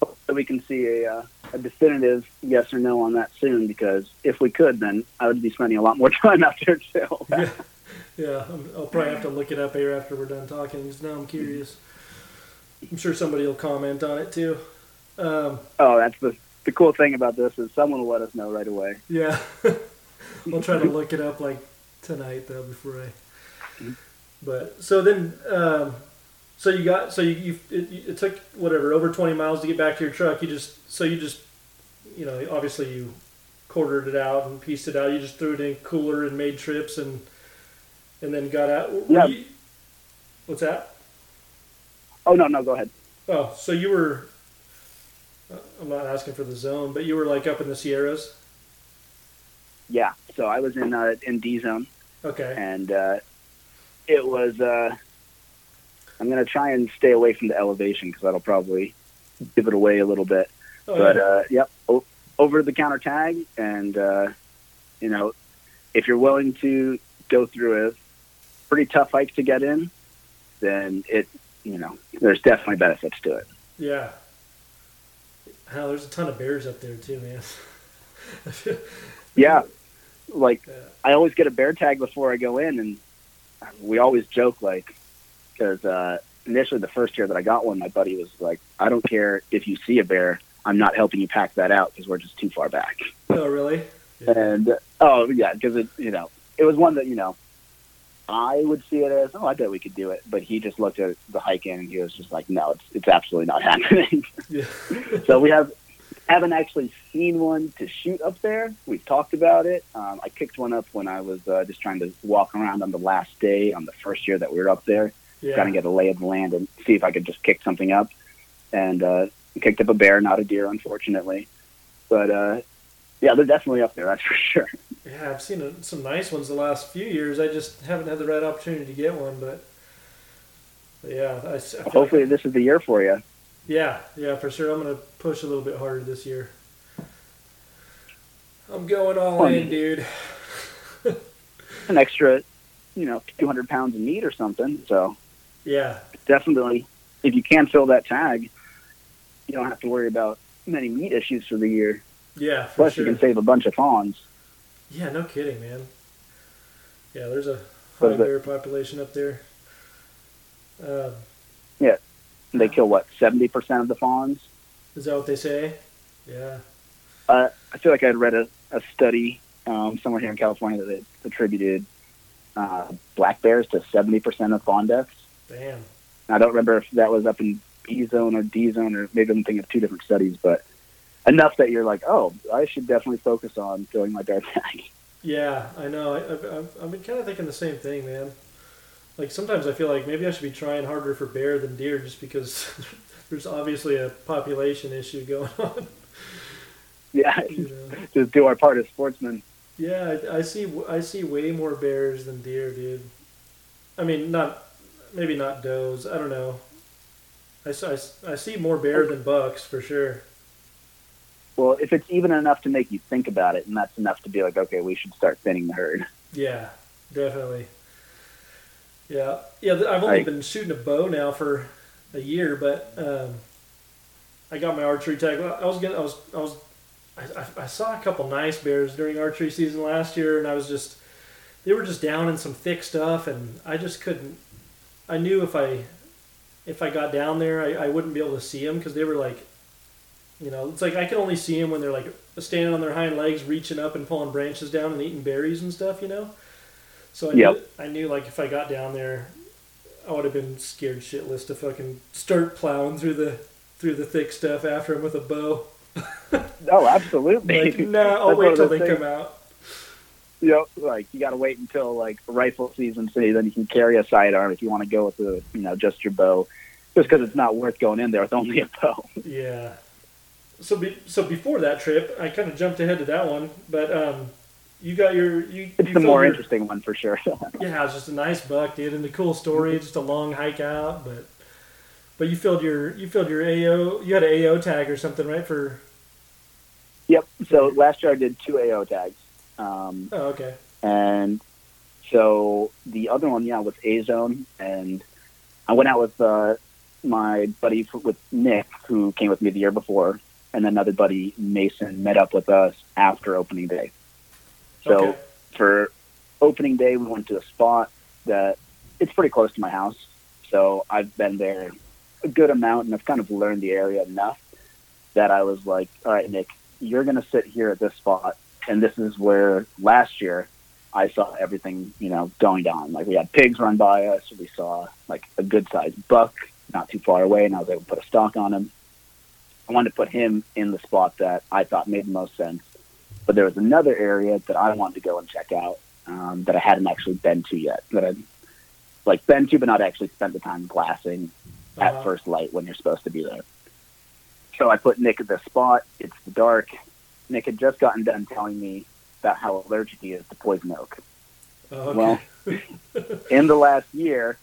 that we can see a uh, a definitive yes or no on that soon. Because if we could, then I would be spending a lot more time out there too. Yeah. Yeah, I'm, I'll probably have to look it up here after we're done talking because now I'm curious. I'm sure somebody will comment on it too. Um, oh, that's the the cool thing about this is someone will let us know right away. Yeah. I'll try to look it up like tonight though before I. But so then, um, so you got so you, you it, it took whatever over twenty miles to get back to your truck. You just so you just you know obviously you quartered it out and pieced it out. You just threw it in a cooler and made trips and and then got out. Were Yeah. you- what's that? Oh no, no, go ahead. Oh, so you were. Uh, I'm not asking for the zone, but you were like up in the Sierras. Yeah, so I was in uh, in D zone. Okay. and uh, it was. Uh, I'm going to try and stay away from the elevation because that'll probably give it away a little bit. Oh, but yeah. uh, yep, o- over the counter tag, and uh, you know, if you're willing to go through a pretty tough hike to get in, then it, you know, there's definitely benefits to it. Yeah. Hell, there's a ton of bears up there too, man. Yeah, like Yeah. I always get a bear tag before I go in, and we always joke like because uh, initially the first year that I got one, my buddy was like, "I don't care if you see a bear, I'm not helping you pack that out because we're just too far back." Oh, really? Yeah. And oh yeah, because it you know it was one that you know I would see it as oh I bet we could do it, but he just looked at the hike in and he was just like, "No, it's it's absolutely not happening." Yeah. so we have haven't actually seen one to shoot up there. We've talked about it. Um, I kicked one up when I was uh, just trying to walk around on the last day on the first year that we were up there, yeah. trying to get a lay of the land and see if I could just kick something up. And uh, kicked up a bear, not a deer, unfortunately. But uh, yeah, they're definitely up there. That's for sure. Yeah, I've seen a, some nice ones the last few years. I just haven't had the right opportunity to get one, but, but yeah, I, I Hopefully, like- this is the year for you. yeah, yeah, for sure. I'm gonna push a little bit harder this year. I'm going all Fun. in, dude. An extra, you know, 200 pounds of meat or something. So Yeah, definitely, if you can fill that tag, you don't have to worry about many meat issues for the year. yeah, for Plus, sure. you can save a bunch of fawns. Yeah, no kidding, man. Yeah, there's a high bear population up there. Um, yeah, They kill what 70% of the fawns. is that what they say? Yeah. Uh, I feel like I read a a study um, somewhere here in California that attributed uh, black bears to 70% of fawn deaths. Damn. I don't remember if that was up in B zone or D zone, or maybe I'm thinking of two different studies, but enough that you're like, oh, I should definitely focus on throwing my bear tag. Yeah, I know. I, I've, I've been kind of thinking the same thing, man. Like sometimes I feel like maybe I should be trying harder for bear than deer, just because there's obviously a population issue going on. Yeah, You know? just do our part as sportsmen. Yeah, I, I see. I see way more bears than deer, dude. I mean, not maybe not does. I don't know. I, I, I see more bear than bucks for sure. Well, if it's even enough to make you think about it, and that's enough to be like, okay, we should start thinning the herd. Yeah, definitely. Yeah, yeah. I've only Right. been shooting a bow now for a year, but um, I got my archery tag. I was gonna. I was. I was. I, I, I saw a couple nice bears during archery season last year, and I was just. They were just down in some thick stuff, and I just couldn't. I knew if I, if I got down there, I, I wouldn't be able to see them because they were like, you know, it's like I can only see them when they're like standing on their hind legs, reaching up and pulling branches down and eating berries and stuff, you know. So I Yep. knew, I knew like if I got down there, I would have been scared shitless to fucking start plowing through the through the thick stuff after him with a bow. Oh, absolutely. Like, nah, I'll wait till they things. come out. you know, like you got to wait until like rifle season, so then you can carry a sidearm if you want to go with the, you know, just your bow. Just because it's not worth going in there with only a bow. Yeah. So be, so before that trip, I kind of jumped ahead to that one, but um, you got your you. It's you the more your- interesting one for sure. Yeah, it was just a nice buck, dude, and the cool story. Just a long hike out, but but you filled your you filled your AO. You had an AO tag or something, right? For yep. So last year I did two AO tags, um, oh, okay. and so the other one, yeah, was A zone, and I went out with uh, my buddy with Nick, who came with me the year before, and another buddy Mason met up with us after opening day. So okay. for opening day, we went to a spot that it's pretty close to my house. So I've been there a good amount and I've kind of learned the area enough that I was like, all right, Nick, you're going to sit here at this spot. And this is where last year I saw everything, you know, going down. Like we had pigs run by us. We saw like a good sized buck not too far away and I was able to put a stalk on him. I wanted to put him in the spot that I thought made the most sense. But there was another area that I wanted to go and check out um, that I hadn't actually been to yet. That I'd like been to, but not actually spent the time glassing at Uh-huh. first light when you're supposed to be there. So I put Nick at this spot. It's the dark. Nick had just gotten done telling me about how allergic he is to poison oak. Oh, okay. Well, in the last year,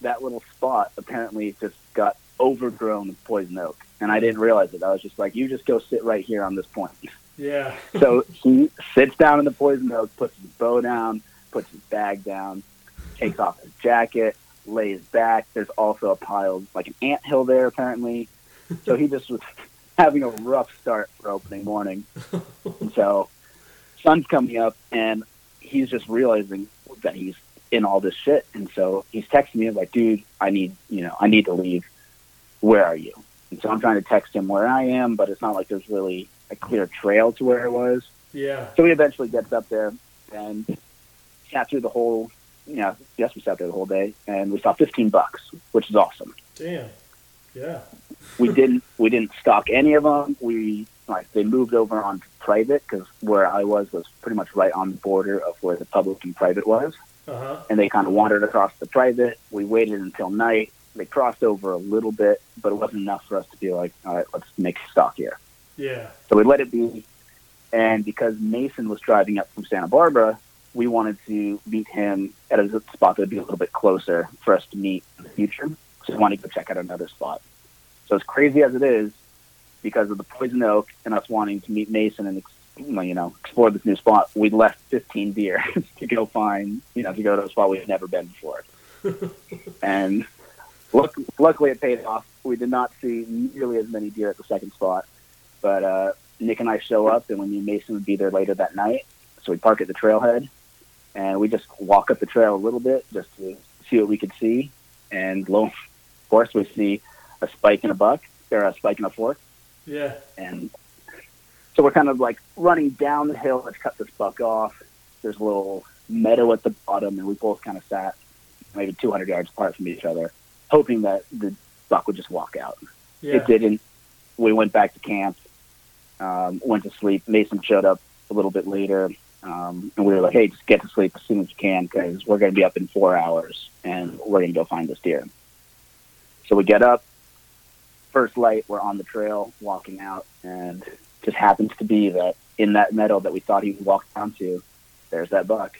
that little spot apparently just got overgrown with poison oak. And I didn't realize it. I was just like, you just go sit right here on this point. yeah. So he sits down in the poison oak, puts his bow down, puts his bag down, takes off his jacket, lays back. There's also a pile, like an ant hill there, apparently. So he just was having a rough start for opening morning. And so sun's coming up, and he's just realizing that he's in all this shit. And so he's texting me like, "Dude, I need, you know, I need to leave. Where are you?" And so I'm trying to text him where I am, but it's not like there's really a clear trail to where I was. Yeah. So he eventually gets up there and sat through the whole, you know, yes, we sat there the whole day, and we saw 15 bucks, which is awesome. Damn. Yeah. We didn't we didn't stalk any of them. We like they moved over on private because where I was was pretty much right on the border of where the public and private was, Uh huh. and they kind of wandered across the private. We waited until night. They crossed over a little bit, but it wasn't enough for us to be like, all right, let's make stalk here. Yeah. So we let it be. And because Mason was driving up from Santa Barbara, we wanted to meet him at a spot that would be a little bit closer for us to meet in the future. So we wanted to go check out another spot. So as crazy as it is, because of the poison oak and us wanting to meet Mason and you know explore this new spot, we left 15 deer to go find you know to go to a spot we've never been before. and look, luckily it paid off. We did not see nearly as many deer at the second spot, but uh, Nick and I show up, and we knew Mason would be there later that night. So we park at the trailhead, and we just walk up the trail a little bit just to see what we could see. And lo, of course, we see a spike in a buck, or a spike in a fork, Yeah. and so we're kind of like running down the hill. Let's cut this buck off. There's a little meadow at the bottom, and we both kind of sat maybe 200 yards apart from each other, hoping that the buck would just walk out. Yeah. It didn't. We went back to camp, um, went to sleep. Mason showed up a little bit later, um, and we were like, "Hey, just get to sleep as soon as you can because we're going to be up in four hours, and we're going to go find this deer." So we get up. First light, we're on the trail, walking out, and just happens to be that in that meadow that we thought he walked down to, there's that buck.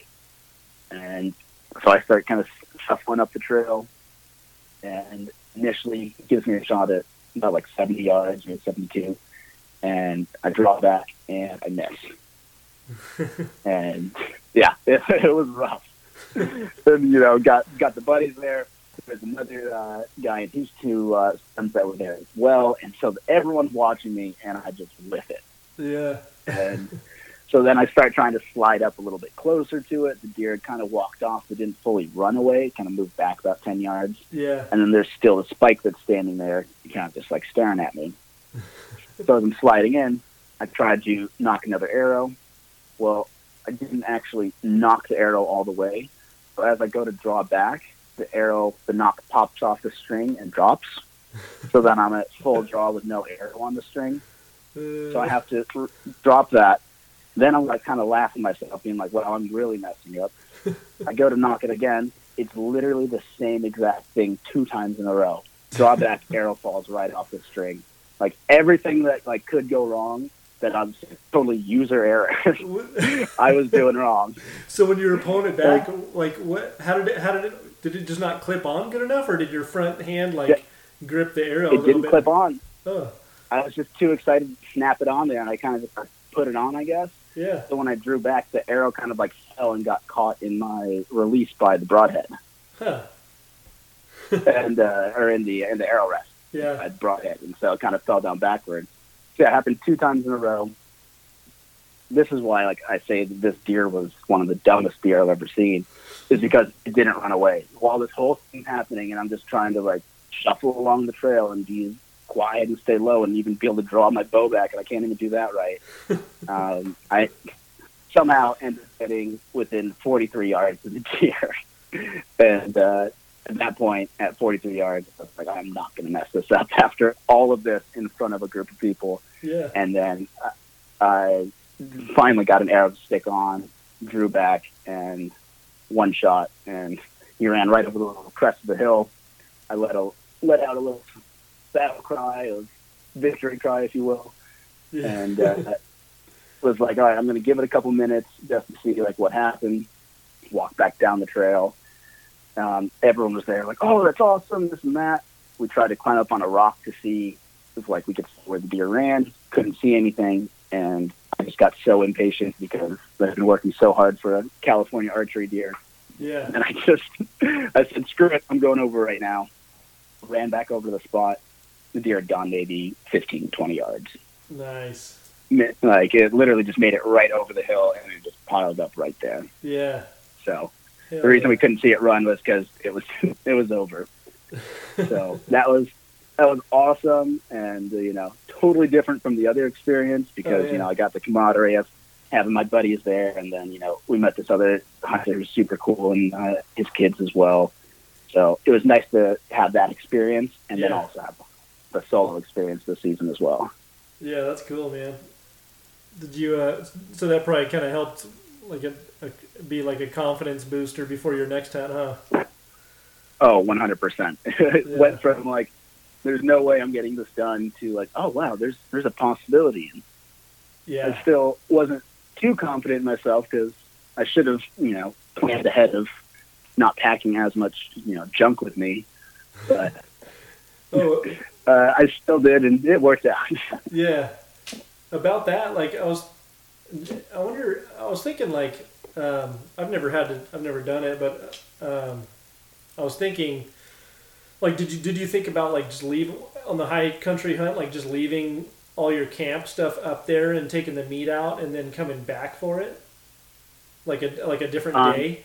And so I start kind of shuffling up the trail, and initially he gives me a shot at about like 70 yards or 72, and I draw back and I miss. and yeah, it, it was rough. and you know, got got the buddies there. There's another uh, guy and his two uh, sons that were there as well, and so everyone's watching me, and I just whiff it. Yeah. And so then I start trying to slide up a little bit closer to it. The deer had kind of walked off, but didn't fully run away. Kind of moved back about ten yards, Yeah. and then there's still a spike that's standing there, kind of just like staring at me. so as I'm sliding in, I tried to nock another arrow. Well, I didn't actually nock the arrow all the way. So as I go to draw back, the arrow, the nock pops off the string and drops. so then I'm at full draw with no arrow on the string. Uh, So I have to drop that. Then I'm like kind of laughing myself, being like, "Well, I'm really messing up." I go to nock it again. It's literally the same exact thing two times in a row. Drawback arrow falls right off the string. Like everything that like could go wrong, that I'm totally user error. I was doing wrong. so when your opponent back, like what? How did it? How did it? Did it just not clip on good enough, or did your front hand like Yeah. grip the arrow a It didn't bit? clip on. Oh, I was just too excited to snap it on there, and I kind of just put it on, I guess. Yeah. So when I drew back, the arrow kind of like fell and got caught in my release by the broadhead. Huh. and uh, or in the in the arrow rest Yeah. at broadhead, and so it kind of fell down backward. So yeah, it happened two times in a row. This is why, like I say, this deer was one of the dumbest deer I've ever seen, is because it didn't run away while this whole thing's happening, and I'm just trying to like shuffle along the trail and be quiet and stay low, and even be able to draw my bow back, and I can't even do that right. um, I somehow ended up getting within 43 yards of the deer, and uh, at that point, at 43 yards, I was like, I'm not going to mess this up after all of this in front of a group of people. Yeah. And then uh, I finally got an arrow stick on, drew back, and one shot, and he ran right over the little crest of the hill. I let a let out a little battle cry of victory cry, if you will, Yeah. and uh, was like, all right, I'm going to give it a couple minutes just to see like what happened. Walk back down the trail. Um, everyone was there, like, oh, that's awesome, this and that. We tried to climb up on a rock to see if like we could see where the deer ran. Couldn't see anything, and I just got so impatient because I've been working so hard for a California archery deer, yeah. and I just I said, screw it, I'm going over right now. Ran back over to the spot. The deer had gone maybe 15, 20 yards Nice. like it literally just made it right over the hill and it just piled up right there. Yeah. So Hell the reason yeah. we couldn't see it run was because it was it was over. So that was that was awesome and you know totally different from the other experience because Oh, yeah. you know I got the camaraderie of having my buddies there and then you know we met this other hunter who's super cool and uh, his kids as well. So it was nice to have that experience and then also have the solo experience this season as well. Yeah, that's cool, man. Did you? Uh, so that probably kind of helped, like a, a, be like a confidence booster before your next hunt, huh? Oh, 100%. it went from like, there's no way I'm getting this done to like, oh wow, there's there's a possibility. And Yeah. I still wasn't too confident in myself because I should have, you know, planned ahead of not packing as much, you know, junk with me. But Oh, uh, I still did, and it worked out. yeah. About that, like I was, I wonder. I was thinking, like, um, I've never had to. I've never done it, but um, I was thinking, like, did you did you think about like just leave on the high country hunt, like just leaving all your camp stuff up there and taking the meat out and then coming back for it, like a like a different Um, day,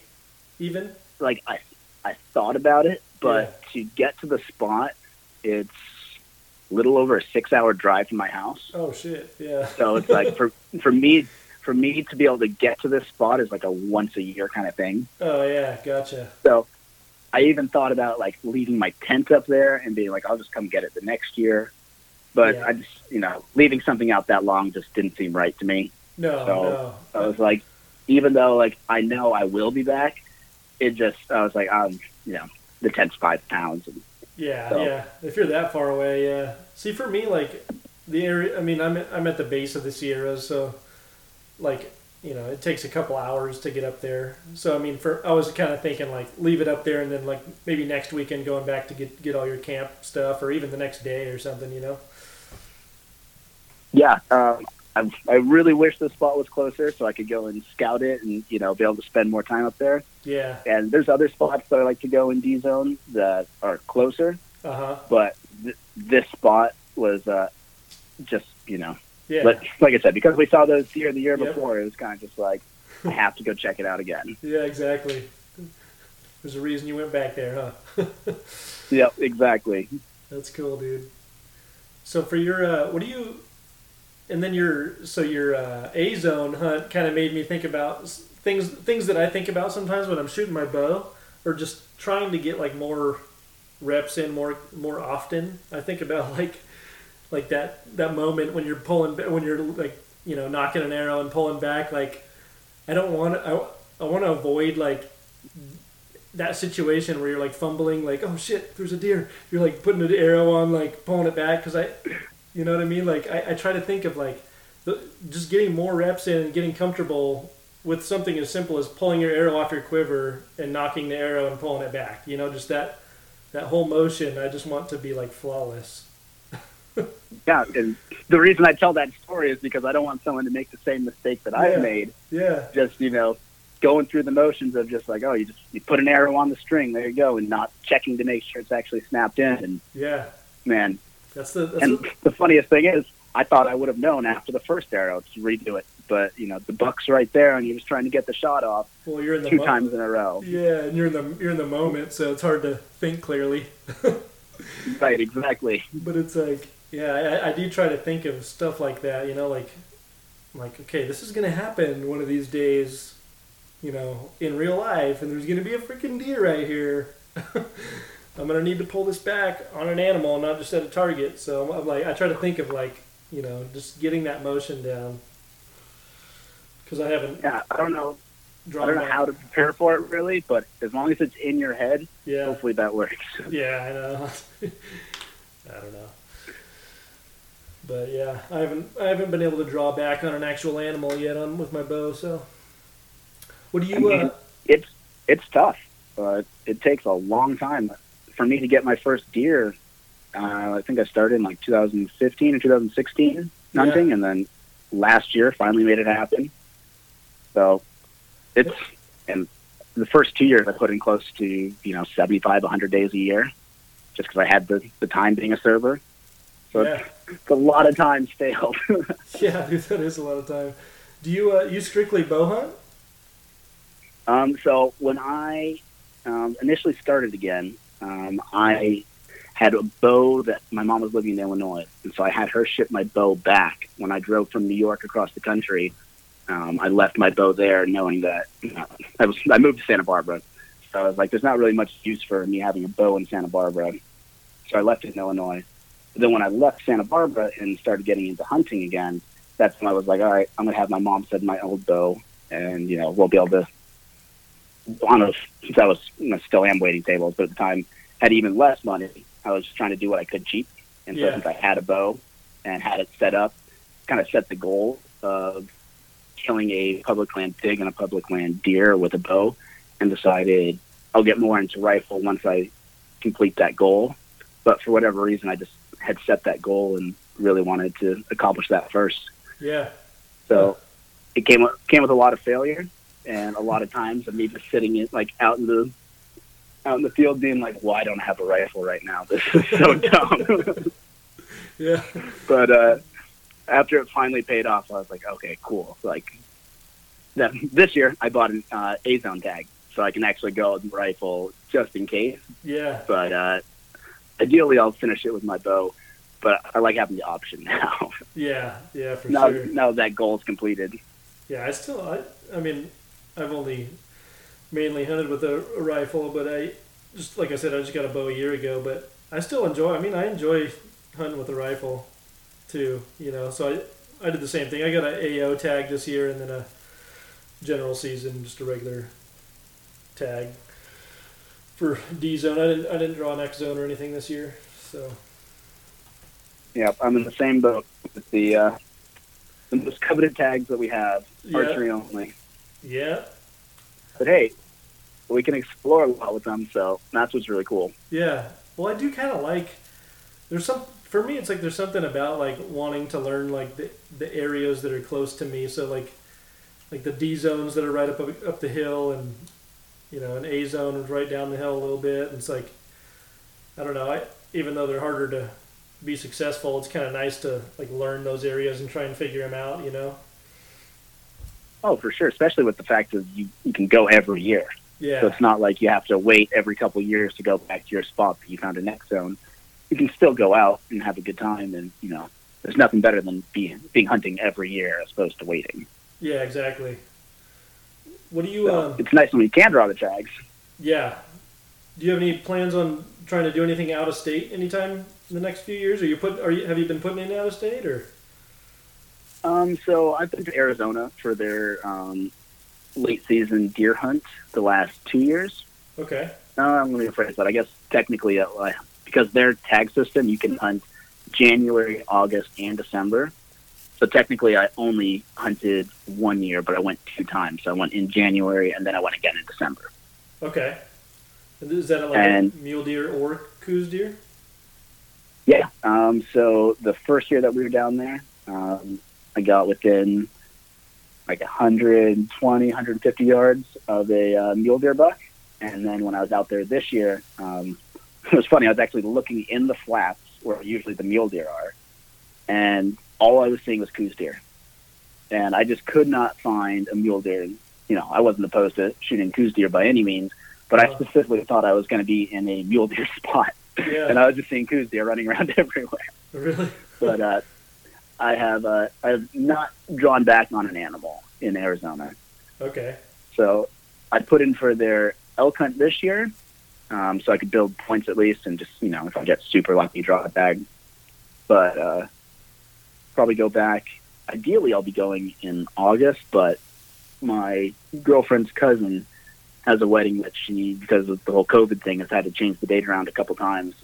even. like I, I thought about it, but to get to the spot, it's little over a six hour drive from my house. Oh shit! Yeah. So it's like for for me for me to be able to get to this spot is like a once a year kind of thing. Oh yeah, gotcha. So I even thought about like leaving my tent up there and being like, I'll just come get it the next year. But Yeah. I just, you know, leaving something out that long just didn't seem right to me. No, So no. I was like, even though like I know I will be back, it just I was like, um, you know, the tent's five pounds. And, Yeah, So- yeah. If you're that far away, yeah. See, for me, like the area. I mean, I'm at, I'm at the base of the Sierras, so like you know, it takes a couple hours to get up there. So I mean, for I was kind of thinking like leave it up there, and then like maybe next weekend going back to get get all your camp stuff, or even the next day or something. You know. yeah, um, I, I really wish the spot was closer so I could go and scout it and you know be able to spend more time up there. Yeah. And there's other spots that I like to go in D zone that are closer, Uh huh. but th- this spot was uh, just you know Yeah. But like I said, because we saw those deer the year Yep. before, it was kind of just like I have to go check it out again. yeah. Exactly. There's a reason you went back there, huh? Yep, exactly. That's cool, dude. So for your, uh, what do you, and then your, so your uh, A zone hunt kind of made me think about things, things that I think about sometimes when I'm shooting my bow, or just trying to get like more reps in more, more often. I think about like, like that that moment when you're pulling, when you're like, you know, nocking an arrow and pulling back. Like, I don't want I, I want to avoid like that situation where you're like fumbling, like, oh shit, there's a deer. You're like putting an arrow on, like pulling it back because I, you know what I mean? Like I, I try to think of like the, just getting more reps in and getting comfortable with something as simple as pulling your arrow off your quiver and nocking the arrow and pulling it back. You know, just that that whole motion. I just want to be like flawless. Yeah, and the reason I tell that story is because I don't want someone to make the same mistake that I've made. Yeah, Just you know, going through the motions of just like, oh, you just you put an arrow on the string, there you go, and not checking to make sure it's actually snapped in. And yeah. man, That's the that's and the, the funniest thing is, I thought I would have known after the first arrow to redo it, but you know, the buck's right there, and you're just trying to get the shot off well, you're in the two times in a row. Yeah, and you're in the you're in the moment, so it's hard to think clearly. Right, exactly. But it's like, yeah, I, I do try to think of stuff like that. You know, like, like okay, this is gonna happen one of these days. You know, in real life, and there's gonna be a freaking deer right here. I'm gonna need to pull this back on an animal, not just at a target. So I'm like, I try to think of like, you know, just getting that motion down. Because I haven't Yeah, I don't know. I don't know back. how to prepare for it really, but as long as it's in your head, Yeah, hopefully that works. Yeah, I know. I don't know. But yeah, I haven't I haven't been able to draw back on an actual animal yet on with my bow. So, what do I you? mean, Uh, it's it's tough. Uh, it takes a long time for me to get my first deer. Uh, I think I started in like 2015 or 2016 hunting, and then last year finally made it happen. So it's and the first two years I put in close to you know 75, 100 days a year, just because I had the the time being a server. So yeah, it's, it's a lot of time stale. yeah, dude, that is a lot of time. Do you uh, you strictly bow hunt? Um, so when I um, initially started again, um, I had a bow that my mom was living in Illinois, and so I had her ship my bow back when I drove from New York across the country. Um, I left my bow there, knowing that know, I was I moved to Santa Barbara, so I was like, "There's not really much use for me having a bow in Santa Barbara." So I left it in Illinois. But then when I left Santa Barbara and started getting into hunting again, that's when I was like, "All right, I'm gonna have my mom send my old bow, and you know, we'll be able to since I was you know, still am waiting tables, but at the time had even less money. I was just trying to do what I could cheap, and so Yeah. since I had a bow and had it set up, kind of set the goal of killing a public land pig and a public land deer with a bow, and decided I'll get more into rifle once I complete that goal. But for whatever reason, I just had set that goal and really wanted to accomplish that first. Yeah, So it came came with a lot of failure and a lot of times of me just sitting in like out in the out in the field being like, "Well, I don't have a rifle right now. This is so dumb." yeah, but uh, after it finally paid off, I was like, "Okay, cool." Like then this year, I bought an uh, A zone tag so I can actually go with rifle just in case. yeah, But uh, ideally, I'll finish it with my bow. but I like having the option now. Yeah, yeah, for now, sure. now that goal is completed. Yeah, I still, I, I mean, I've only mainly hunted with a, a rifle, but I just like I said, I just got a bow a year ago, but I still enjoy. I mean, I enjoy hunting with a rifle too. You know, so I I did the same thing. I got an AO tag this year, and then a general season, just a regular tag for D zone. I didn't I didn't draw an X zone or anything this year, so Yeah, I'm in the same boat with the uh, the most coveted tags that we have, Yeah. archery only. Yeah, But hey, we can explore a lot with them, so that's what's really cool. Yeah. Well, I do kind of like. There's some for me. It's like there's something about like wanting to learn like the, the areas that are close to me. So like, like the D zones that are right up up the hill, and you know, an A zone is right down the hill a little bit. And it's like, I don't know. I even though they're harder to be successful, it's kind of nice to like learn those areas and try and figure them out. You know. Oh, for sure, especially with the fact that you, you can go every year. Yeah. So it's not like you have to wait every couple of years to go back to your spot that you found a next zone. You can still go out and have a good time, and you know, there's nothing better than being being hunting every year as opposed to waiting. Yeah. Exactly. What do you? So Um, it's nice when you can draw the tags. Yeah. Do you have any plans on trying to do anything out of state anytime in the next few years? Are you put? Are you have you been putting in out of state or? Um, so I've been to Arizona for their um, late season deer hunt the last two years. Okay. No, I'm going to rephrase that. I guess technically, uh, because their tag system, you can hunt January, August, and December. So technically, I only hunted one year, but I went two times. So I went in January, and then I went again in December. Okay. Is that like And- a mule deer or Coues deer? Yeah. Um, so the first year that we were down there, um, I got within like 120, 150 yards of a uh, mule deer buck. And then when I was out there this year, um, it was funny. I was actually looking in the flats where usually the mule deer are, and all I was seeing was Coues deer. And I just could not find a mule deer. You know, I wasn't opposed to shooting Coues deer by any means, but I Oh. specifically thought I was going to be in a mule deer spot Yeah. and I was just seeing Coues deer running around everywhere. really? But uh, I have uh, I have not drawn back on an animal in Arizona, Okay. so I put in for their elk hunt this year, um, so I could build points at least, and just you know if I get super lucky, draw a bag. But uh, probably go back. Ideally, I'll be going in August, but my girlfriend's cousin has a wedding that she, because of the whole COVID thing, has had to change the date around a couple times.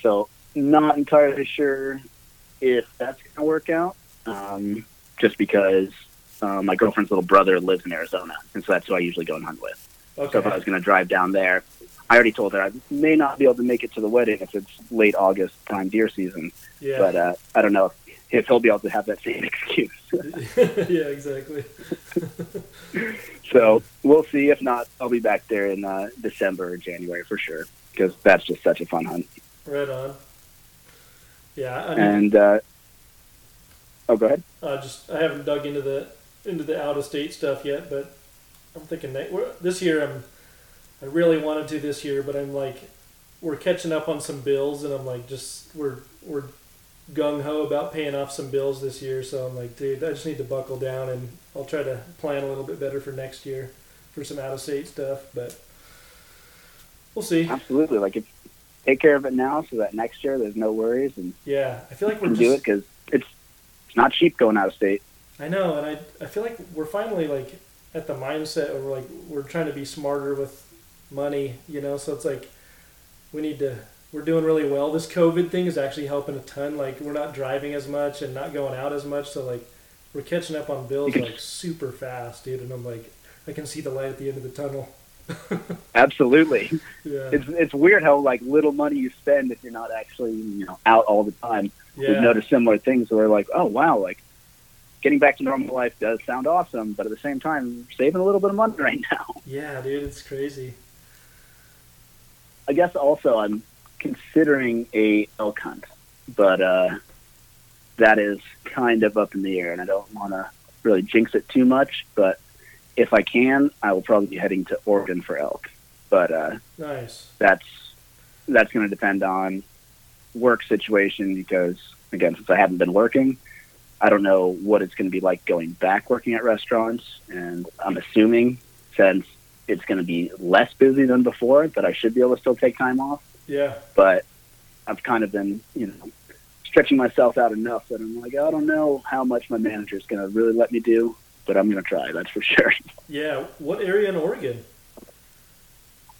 So, not entirely sure if that's going to work out. Um, just because uh, my girlfriend's little brother lives in Arizona, and so that's who I usually go and hunt with. So if I was going to drive down there, I already told her I may not be able to make it to the wedding if it's late August prime deer season. Yeah. But uh, I don't know if, if he'll be able to have that same excuse. yeah. Exactly. so we'll see. If not, I'll be back there in uh, December or January for sure because that's just such a fun hunt. Right on. Yeah. I mean, And uh, oh, go ahead. I just I haven't dug into the into the out of state stuff yet, but I'm thinking that this year I'm I really wanted to this year, but I'm like we're catching up on some bills, and I'm like just we're we're gung ho about paying off some bills this year, so I'm like, dude, I just need to buckle down, and I'll try to plan a little bit better for next year for some out of state stuff, but we'll see. Absolutely. Like if take care of it now, so that next year there's no worries and Yeah, I feel like we're can do it because it's it's not cheap going out of state. I know, and I I feel like we're finally like at the mindset of like we're trying to be smarter with money, you know. So it's like we need to. We're doing really well. This COVID thing is actually helping a ton. Like we're not driving as much and not going out as much, so like we're catching up on bills like super fast, dude. And I'm like, I can see the light at the end of the tunnel. Absolutely. Yeah, It's it's weird how like little money you spend if you're not actually you know out all the time. We've noticed similar things where like, oh wow, like getting back to normal life does sound awesome, but at the same time, saving a little bit of money right now. yeah, dude. It's crazy. I guess also I'm considering a elk hunt, but uh, that is kind of up in the air, and I don't want to really jinx it too much. But if I can, I will probably be heading to Oregon for elk. But uh, Nice. that's that's going to depend on work situation because again, since I haven't been working, I don't know what it's going to be like going back working at restaurants, and I'm assuming since it's going to be less busy than before that I should be able to still take time off. Yeah. But I've kind of been, you know, stretching myself out enough that I'm like, I don't know how much my manager is going to really let me do, but I'm going to try. That's for sure. Yeah. What area in Oregon?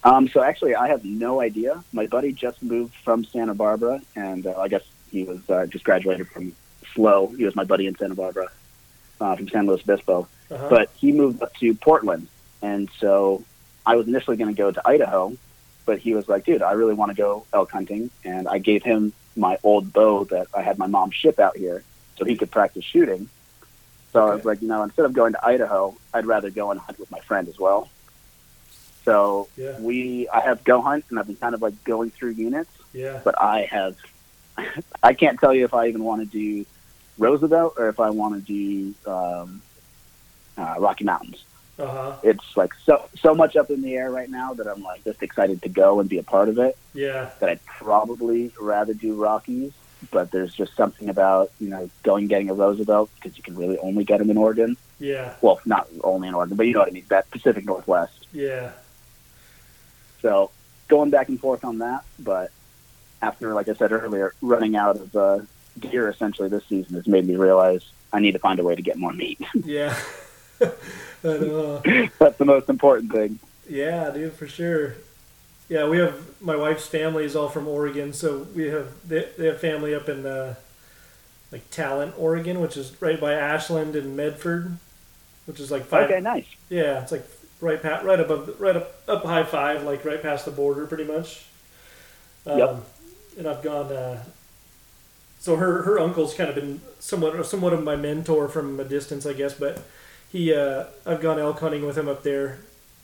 Um, so actually, I have no idea. My buddy just moved from Santa Barbara, and uh, I guess he was uh, just graduated from SLO. He was my buddy in Santa Barbara uh, from San Luis Obispo, Uh-huh. but he moved up to Portland, and so I was initially going to go to Idaho, but he was like, "Dude, I really want to go elk hunting," and I gave him my old bow that I had my mom ship out here, so he could practice shooting. So I was like, you know, instead of going to Idaho, I'd rather go and hunt with my friend as well. So Yeah. we, I have go hunt, and I've been kind of like going through units, Yeah. but I have, I can't tell you if I even want to do Roosevelt or if I want to do um, uh, Rocky Mountains. Uh huh. It's like so so much up in the air right now that I'm like just excited to go and be a part of it. Yeah. That I'd probably rather do Rockies, but there's just something about you know going getting a Roosevelt because you can really only get them in Oregon. Yeah. Well, not only in Oregon, but you know what I mean. That Pacific Northwest. Yeah. So going back and forth on that, but after, like I said earlier, running out of uh, gear essentially this season has made me realize I need to find a way to get more meat. Yeah. That's the most important thing. Yeah, dude, for sure. Yeah, we have my wife's family is all from Oregon, so we have they, they have family up in uh, like Talent, Oregon, which is right by Ashland and Medford, which is like five. Okay, nice. Yeah, it's like right pat right above right up up high five, like right past the border, pretty much. Um, Yep. And I've gone. Uh, so her her uncle's kind of been somewhat somewhat of my mentor from a distance, I guess. But he uh, I've gone elk hunting with him up there.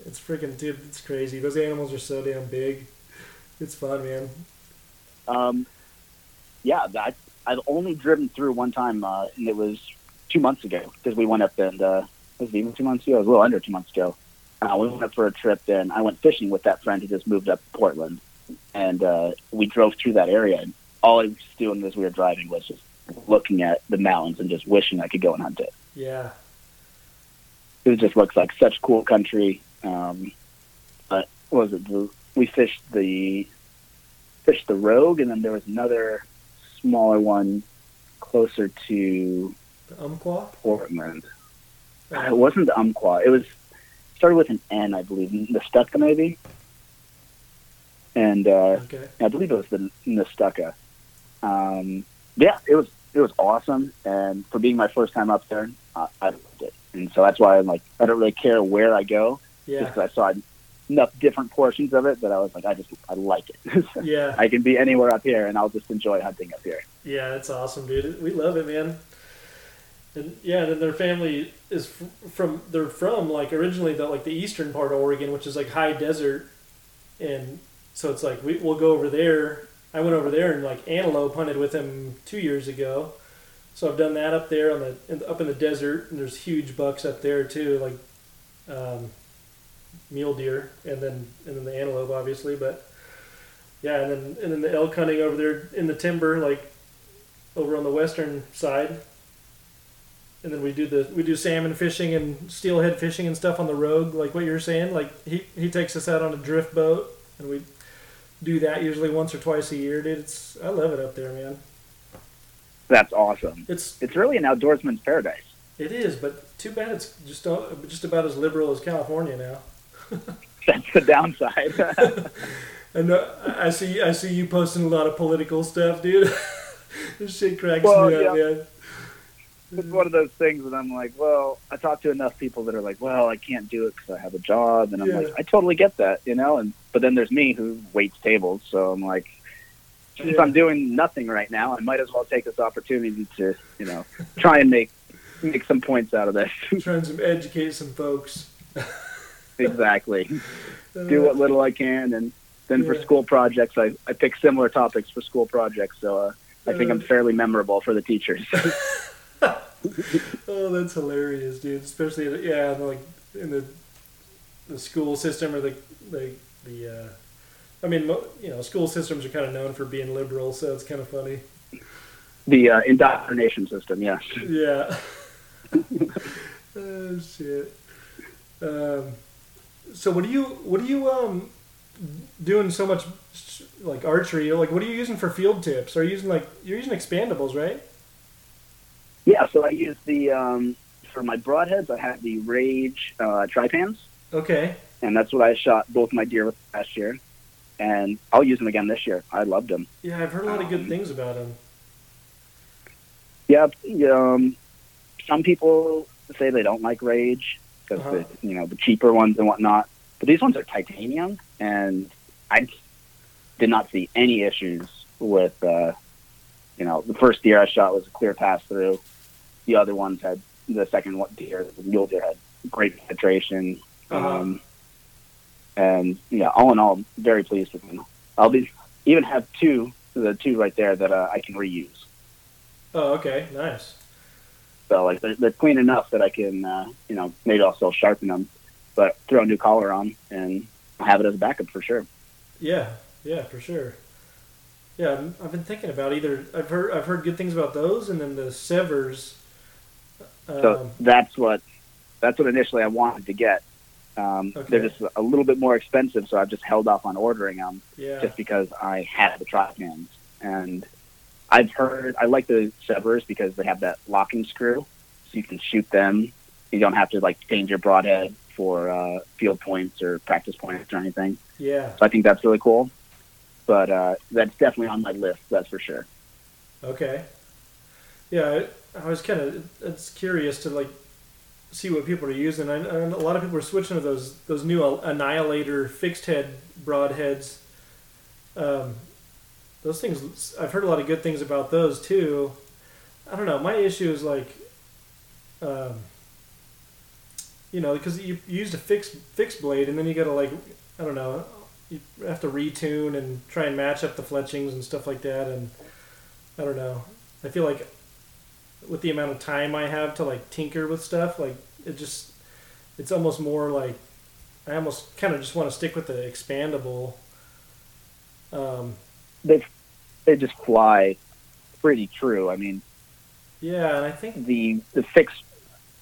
It's freaking dude, it's crazy. Those animals are so damn big. It's fun, man. Um, yeah, that I've only driven through one time, uh, and it was two months ago because we went up and uh, was it even two months ago? It was a little under two months ago. Uh, we went up for a trip, and I went fishing with that friend who just moved up to Portland, and uh, we drove through that area. And all I was doing as we were driving was just looking at the mountains and just wishing I could go and hunt it. Yeah, It just looks like such cool country. Um, but what was it? The, we fished the fished the Rogue, and then there was another smaller one closer to the Umpqua. Portland. It wasn't the Umpqua. It was started with an N, I believe. the Nestucca, maybe. And uh, Okay. I believe it was the Nestucca. Um, yeah, it was it was awesome, and for being my first time up there, uh, I loved it. And so that's why I'm like, I don't really care where I go, just because I saw enough different portions of it that I was like, I just I like it. Yeah. I can be anywhere up here, and I'll just enjoy hunting up here. Yeah, it's awesome, dude. We love it, man. And yeah, and then their family is from they're from like originally the like the eastern part of Oregon, which is like high desert, and so it's like we we'll go over there. I went over there and like antelope hunted with him two years ago, so I've done that up there on the in, up in the desert, and there's huge bucks up there too, like um, mule deer, and then and then the antelope obviously, but yeah, and then and then the elk hunting over there in the timber, like over on the western side. And then we do the we do salmon fishing and steelhead fishing and stuff on the rogue, like what you're saying. Like he he takes us out on a drift boat, and we do that usually once or twice a year, dude. It's I love it up there, man. That's awesome. It's It's really an outdoorsman's paradise. it is, but too bad it's just uh, just about as liberal as California now. That's the downside. And uh, I see I see you posting a lot of political stuff, dude. this shit cracks Well, me up, yeah. man. it's one of those things that I'm like, well, I talk to enough people that are like, well, I can't do it because I have a job, and I'm Yeah. like, I totally get that, you know. And but then there's me who waits tables, so I'm like, since Yeah. I'm doing nothing right now, I might as well take this opportunity to, you know, try and make make some points out of this. Trying to educate some folks. Exactly. Do what little I can, and then for school projects, I I pick similar topics for school projects, so uh, I think I'm fairly memorable for the teachers. Oh, that's hilarious, dude. Especially yeah, like in the the school system or the the the uh, I mean, you know, school systems are kind of known for being liberal, so it's kind of funny. The uh, indoctrination system, yes. Yeah. oh shit. Um, so what do you what do you um doing so much like archery? Like what are you using for field tips? Are you using like you're using expandables, right? Yeah, so I use the um, for my broadheads. I have the Rage uh, Trypans, Okay. and that's what I shot both my deer with last year. And I'll use them again this year. I loved them. Yeah, I've heard a lot of good Um, things about them. Yeah, um, some people say they don't like Rage because Uh-huh. the you know the cheaper ones and whatnot. But these ones are titanium, and I did not see any issues with. Uh, you know, the first deer I shot was a clear pass through. The other ones had the second deer, the mule deer, had great penetration. Uh-huh. Um, and yeah, all in all, very pleased with them. I'll be even have two, the two right there that uh, I can reuse. Oh, okay, nice. So like they're, they're clean enough that I can, uh, you know, maybe I'll still sharpen them, but throw a new collar on and have it as a backup for sure. Yeah, yeah, for sure. Yeah, I've been thinking about either. I've heard I've heard good things about those, and then the SEVRs. Um, So that's what that's what initially I wanted to get. Um, Okay. They're just a little bit more expensive, so I've just held off on ordering them yeah, just because I had the Trypans. And I've heard I like the SEVRs because they have that locking screw, so you can shoot them. You don't have to like change your broadhead for uh, field points or practice points or anything. yeah. So I think that's really cool. But uh, that's definitely on my list. That's for sure. Okay. Yeah, I, I was kind of it's curious to like see what people are using. I, I, a lot of people are switching to those those new Annihilator fixed head broadheads. Um, those things I've heard a lot of good things about those too. I don't know. My issue is like, um, you know, because you, you used a fixed fixed blade and then you got to like, I don't know, you have to retune and try and match up the fletchings and stuff like that and. I don't know. I feel like with the amount of time I have to like tinker with stuff, like it just it's almost more like I almost kind of just want to stick with the expandable. Um, They they just fly pretty true. I mean, yeah, and I think the the fix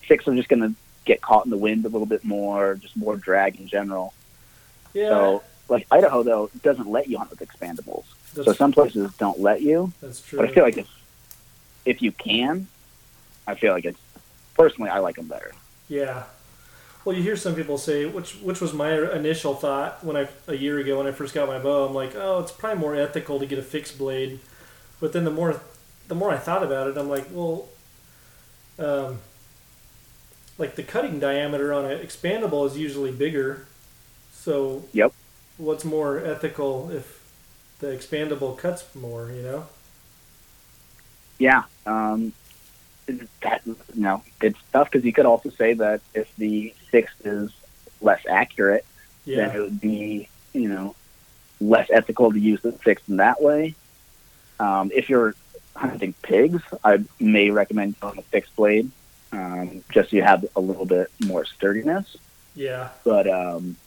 fix are just going to get caught in the wind a little bit more, just more drag in general. yeah, So, like Idaho though doesn't let you hunt with expandables. that's, So some places don't let you, that's true. but I feel like if if you can, I feel like it's personally I like them better. Yeah. Well, you hear some people say, which which was my initial thought when I a year ago when I first got my bow. I'm like, oh, it's probably more ethical to get a fixed blade. But then the more the more I thought about it, I'm like, well, um, like the cutting diameter on an expandable is usually bigger. So Yep. what's more ethical if the expandable cuts more? You know? Yeah, um, that you know it's tough because you could also say that if the fix is less accurate, then it would be you know less ethical to use the fix in that way. Um, if you're hunting pigs, I may recommend going a fixed blade, um, just so you have a little bit more sturdiness. Yeah. But um,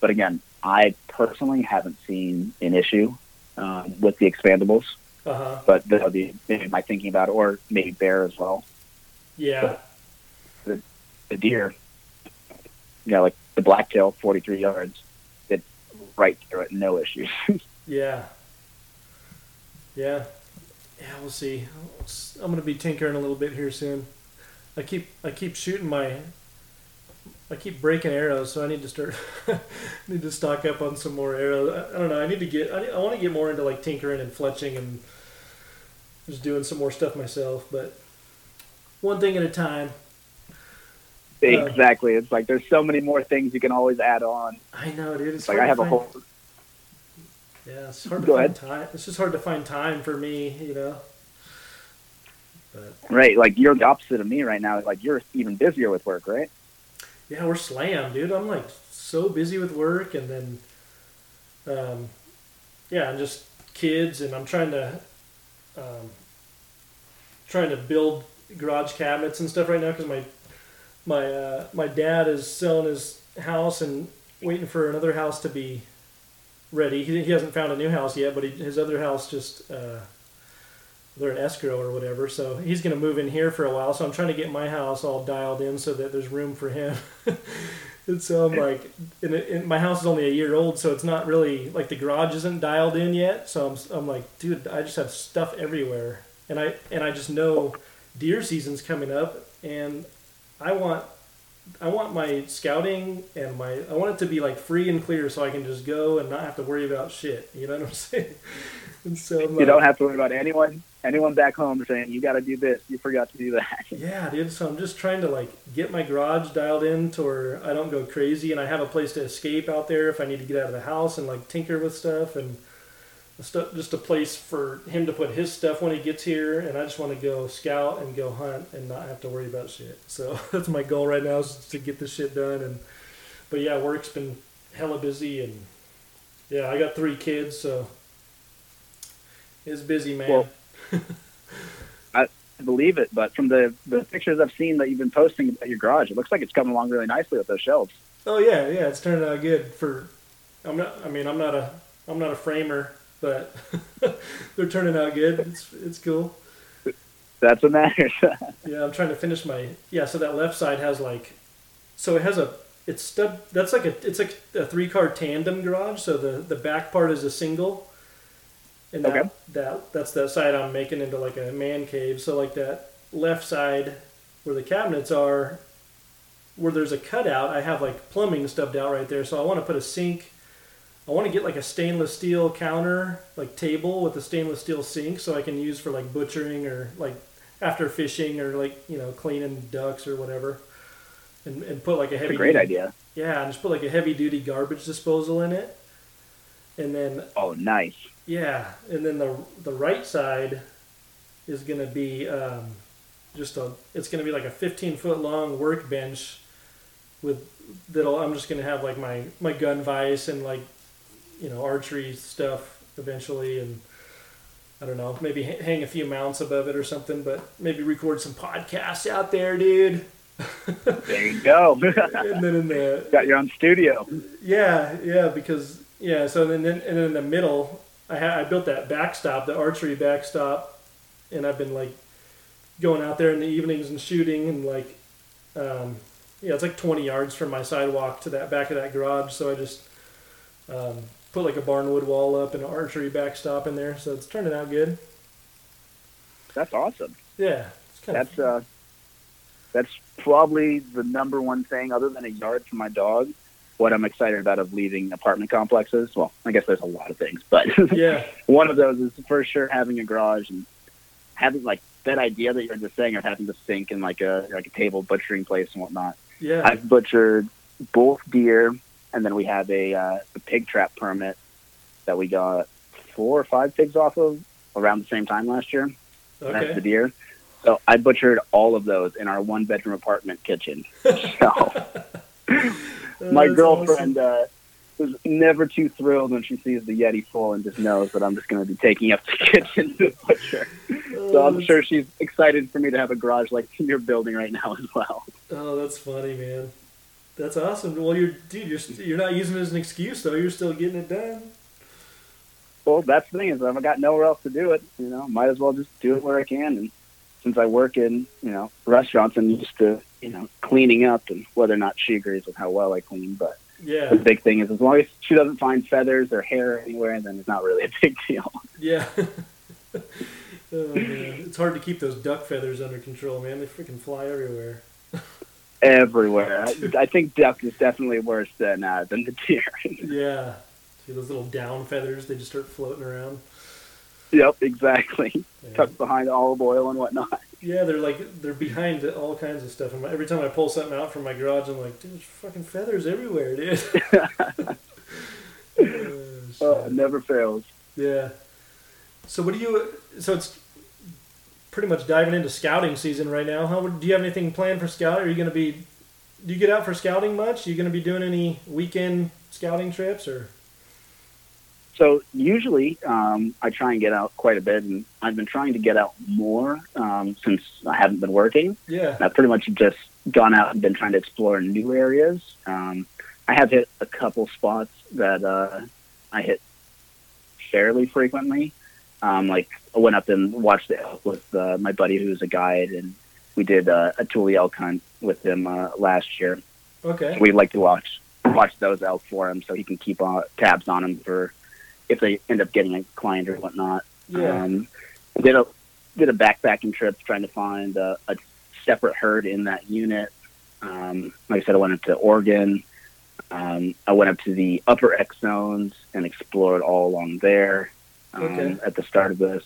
but again, I personally haven't seen an issue um, with the expandables. Uh huh. But that'll be maybe my thinking about it, or maybe bear as well. Yeah. The deer, you know, like the blacktail, 43 yards, it right it, no issues. Yeah. Yeah. Yeah, we'll see. I'm gonna be tinkering a little bit here soon. I keep I keep shooting my I keep breaking arrows, so I need to start need to stock up on some more arrows. I, I don't know. I need to get I, I want to get more into like tinkering and fletching and just doing some more stuff myself. But one thing at a time. Exactly. It's like there's so many more things you can always add on. I know, dude. It's like I have a whole. Yeah, it's hard to Go find time. It's just hard to find time for me, you know. But Right, like you're the opposite of me right now. Like you're even busier with work, right? yeah, we're slammed, dude. I'm like so busy with work, and then, um, yeah, I'm just kids, and I'm trying to, um, trying to build garage cabinets and stuff right now because my, my, uh, my dad is selling his house and waiting for another house to be ready. He, he hasn't found a new house yet, but he, his other house just uh, they're an escrow or whatever. So he's going to move in here for a while. So I'm trying to get my house all dialed in so that there's room for him. and so I'm like, and, it, and my house is only a year old, so it's not really like the garage isn't dialed in yet. So I'm, I'm like, dude, I just have stuff everywhere, and I and I just know deer season's coming up, and I want I want my scouting and my I want it to be like free and clear so I can just go and not have to worry about shit. You know what I'm saying? And so You don't have to worry about anyone anyone back home saying you got to do this, you forgot to do that. Yeah, dude. So I'm just trying to like get my garage dialed in to where I don't go crazy and I have a place to escape out there if I need to get out of the house and like tinker with stuff and just a place for him to put his stuff when he gets here. And I just want to go scout and go hunt and not have to worry about shit. So that's my goal right now is to get this shit done. And but yeah, work's been hella busy and yeah, I got three kids, so it's busy, man. Well, I believe it, but from the the pictures I've seen that you've been posting at your garage, it looks like it's coming along really nicely with those shelves. Oh yeah, yeah, it's turning out good for. I'm not. I mean, I'm not a. I'm not a framer, but they're turning out good. It's it's cool. That's what matters. Yeah, I'm trying to finish my. Yeah, so that left side has like, so it has a. It's stud. That's like a. It's like a three car tandem garage. So the the back part is a single. And that, Okay. that that's that side I'm making into like a man cave. So like that left side where the cabinets are, where there's a cutout, I have like plumbing stubbed out right there. So I want to put a sink. I want to get like a stainless steel counter, like table with a stainless steel sink, so I can use for like butchering or like after fishing or like you know cleaning ducks or whatever. And, and put like a heavy a great duty- idea. Yeah, and just put like a heavy duty garbage disposal in it. And then Oh, nice. yeah, and then the the right side is gonna be um, just a. It's gonna be like a 15 foot long workbench with that'll. I'm just gonna have like my my gun vise and like you know archery stuff eventually, and I don't know, maybe hang a few mounts above it or something, but maybe record some podcasts out there, dude. There you go. and then in the Got your own studio. Yeah, yeah, because yeah. So then, then and then in the middle, I ha- I built that backstop, the archery backstop, and I've been like going out there in the evenings and shooting and like, um, yeah, it's like 20 yards from my sidewalk to that back of that garage. So I just um, put like a barnwood wall up and an archery backstop in there. So it's turning out good. That's awesome. Yeah, it's kind That's uh, that's probably the number one thing, other than a yard for my dog. What I'm excited about of leaving apartment complexes. Well, I guess there's a lot of things, but yeah, one of those is for sure having a garage and having like that idea that you're just saying of having the sink and like a like a table butchering place and whatnot. yeah, I've butchered both deer, and then we have a, uh, a pig trap permit that we got four or five pigs off of around the same time last year. That's the deer. So I butchered all of those in our one bedroom apartment kitchen. So my girlfriend uh, was never too thrilled when she sees the Yeti full and just knows that I'm just going to be taking up the kitchen to butcher. awesome. So I'm Oh, sure she's excited for me to have a garage like you're building right now as well. Oh, that's funny, man. That's awesome. Well, you're dude. You're you're not using it as an excuse though. You're still getting it done. Well, that's the thing is I've got nowhere else to do it. You know, might as well just do it where I can. And since I work in you know restaurants, I'm used to you know cleaning up, and whether or not she agrees with how well I clean. But yeah, the big thing is as long as she doesn't find feathers or hair anywhere, then it's not really a big deal. yeah. oh man, it's hard to keep those duck feathers under control, man. They freaking fly everywhere. Everywhere. I, I think duck is definitely worse than uh, than the deer. Yeah. See those little down feathers? They just start floating around. yep, exactly. Yeah. Tucked behind olive oil and whatnot. Yeah, they're like they're behind all kinds of stuff. And every time I pull something out from my garage, I'm like, dude, there's fucking feathers everywhere, dude. Oh, Oh, it never fails. Yeah. So what do you? So it's pretty much diving into scouting season right now. How do you have anything planned for scouting? Are you going to be? Do you get out for scouting much? Are you going to be doing any weekend scouting trips or? So usually um, I try and get out quite a bit, and I've been trying to get out more um, since I haven't been working. Yeah. I've pretty much just gone out and been trying to explore new areas. Um, I have hit a couple spots that uh, I hit fairly frequently. Um, like I went up and watched the elk with uh, my buddy who's a guide, and we did uh, a Tule elk hunt with him uh, last year. Okay. We like to watch watch those elk for him, so he can keep uh, tabs on them for if they end up getting a client or whatnot. Yeah. Um, did a did a backpacking trip trying to find a, a separate herd in that unit. Um, like I said, I went up to Oregon. Um, I went up to the upper X zones and explored all along there um, Okay. at the start of this.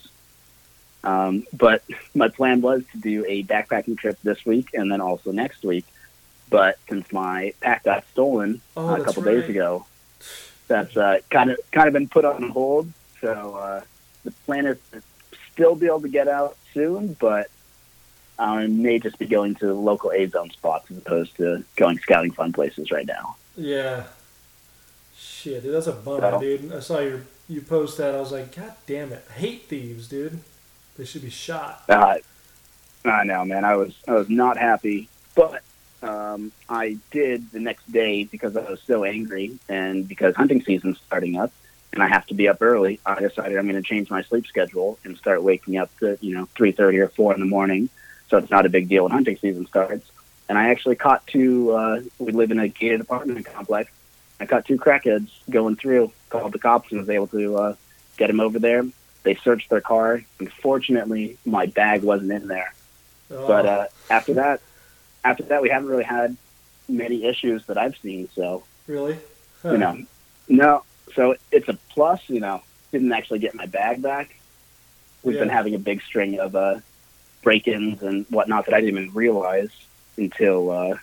Um, but my plan was to do a backpacking trip this week and then also next week. But since my pack got stolen Oh, uh, a couple right. days ago, that's uh, kind of kind of been put on hold. So uh, the plan is to still be able to get out soon, but I may just be going to local A zone spots as opposed to going scouting fun places right now. Yeah. Shit, dude, that's a bummer, So- dude. I saw your you post that. I was like, God damn it, I hate thieves, dude. They should be shot. Uh, I know, man. I was I was not happy, but um, I did the next day because I was so angry and because hunting season's starting up and I have to be up early. I decided I'm going to change my sleep schedule and start waking up to you know three thirty or four in the morning, so it's not a big deal when hunting season starts. And I actually caught two. Uh, we live in a gated apartment complex. I caught two crackheads going through. Called the cops and was able to uh, get him over there. They searched their car. Unfortunately, my bag wasn't in there. Oh, But uh, after that, after that, we haven't really had many issues that I've seen. So really? Huh. you know, no. So it's a plus. You know, didn't actually get my bag back. We've been having a big string of uh, break-ins and whatnot that I didn't even realize until uh,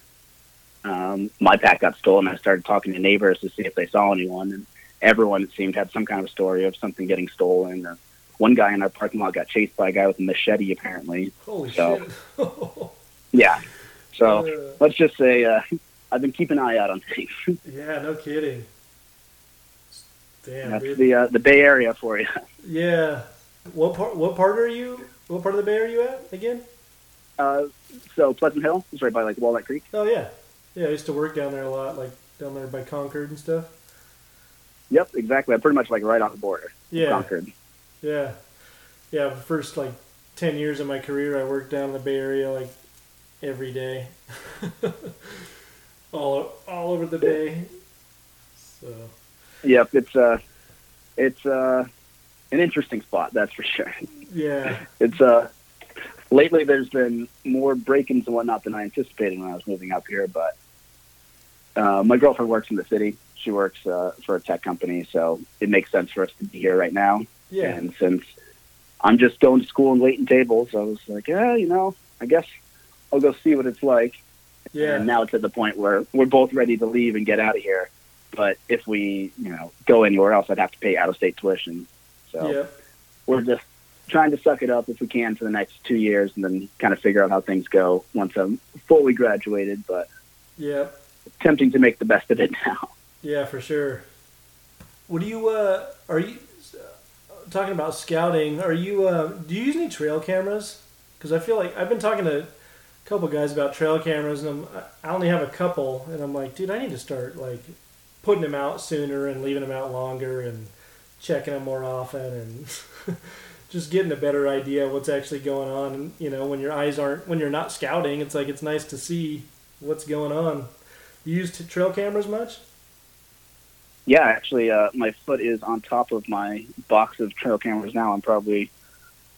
um, my pack got stolen. I started talking to neighbors to see if they saw anyone, and everyone it seemed had some kind of story of something getting stolen. Or one guy in our parking lot got chased by a guy with a machete, apparently. Holy so- shit. Yeah. So Uh, let's just say uh, I've been keeping an eye out on things. yeah, no kidding. Damn, That's dude. the uh, the Bay Area for you. Yeah. What part? What part are you? What part of the Bay are you at again? Uh, so Pleasant Hill is right by like Walnut Creek. Oh yeah, yeah. I used to work down there a lot, like down there by Concord and stuff. Yep, exactly. I'm pretty much like right on the border. Yeah, Concord. yeah, yeah. The first like ten years of my career, I worked down in the Bay Area like every day, all all over the Bay. So Yep, it's uh, it's uh, an interesting spot. That's for sure. yeah, It's uh, lately there's been more break-ins and whatnot than I anticipated when I was moving up here. But uh, my girlfriend works in the city. She works uh, for a tech company, so it makes sense for us to be here right now. yeah, And since I'm just going to school and waiting tables, I was like, yeah, you know, I guess I'll go see what it's like. yeah. And now it's at the point where we're both ready to leave and get out of here. But if we, you know, go anywhere else, I'd have to pay out-of-state tuition. So yeah. we're just trying to suck it up if we can for the next two years, and then kind of figure out how things go once I'm fully graduated. But Yeah, attempting to make the best of it now. Yeah, for sure. What do you, uh, are you, uh, talking about scouting, are you, uh, do you use any trail cameras? Because I feel like I've been talking to a couple guys about trail cameras, and I'm, I only have a couple, and I'm like, dude, I need to start, like, putting them out sooner and leaving them out longer and checking them more often and just getting a better idea of what's actually going on. And, you know, when your eyes aren't, when you're not scouting, it's like, it's nice to see what's going on. You use trail cameras much? Yeah, actually, uh, my foot is on top of my box of trail cameras now. I'm probably, I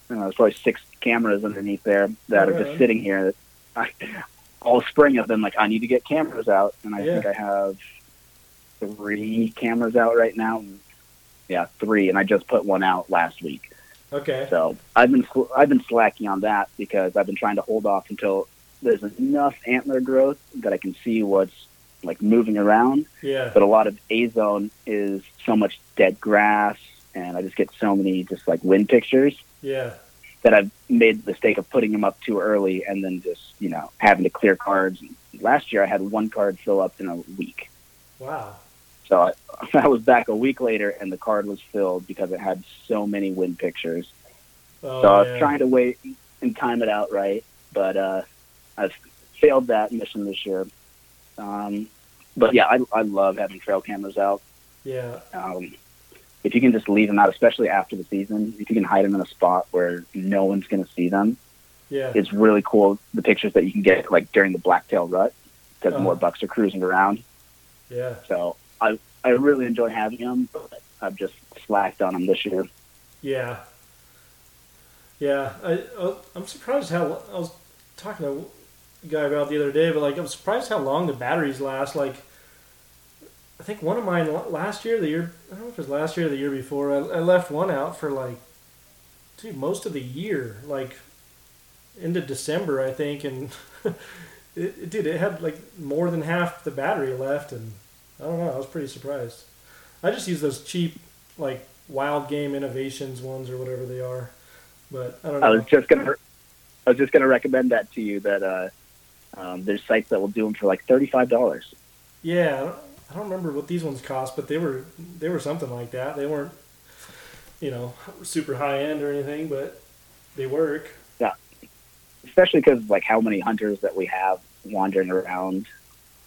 don't know, there's probably six cameras underneath there that are just sitting here. I, all spring I've been like, I need to get cameras out, and I Yeah. think I have three cameras out right now. Yeah, three, and I just put one out last week. Okay. So I've been sl- I've been slacking on that because I've been trying to hold off until there's enough antler growth that I can see what's like moving around Yeah. but a lot of A zone is so much dead grass, and I just get so many just like wind pictures Yeah. that I've made the mistake of putting them up too early and then just you know having to clear cards. Last year I had one card fill up in a week, Wow. so I, I was back a week later and the card was filled because it had so many wind pictures. Oh, so I was yeah. trying to wait and time it out right, but uh, I've failed that mission this year. Um, but yeah, I, I love having trail cameras out. Yeah. Um, if you can just leave them out, especially after the season, if you can hide them in a spot where no one's going to see them, Yeah. it's really cool. The pictures that you can get like during the blacktail rut because Uh-huh. more bucks are cruising around. Yeah. So I I really enjoy having them, but I've just slacked on them this year. Yeah. Yeah. I, I'm surprised how I was talking to guy about the other day, but like I'm surprised how long the batteries last. Like I think one of mine last year, the year I don't know if it was last year or the year before. I, I left one out for like, dude, most of the year, like into December, I think, and it, it dude, it had like more than half the battery left, and I don't know, I was pretty surprised. I just use those cheap like wild game innovations ones or whatever they are, but I don't know. I was just gonna I was just gonna recommend that to you that uh, um, there's sites that will do them for like thirty five dollars. Yeah, I don't- remember what these ones cost, but they were they were something like that. They weren't, you know, super high end or anything, but they work. Yeah, especially because like how many hunters that we have wandering around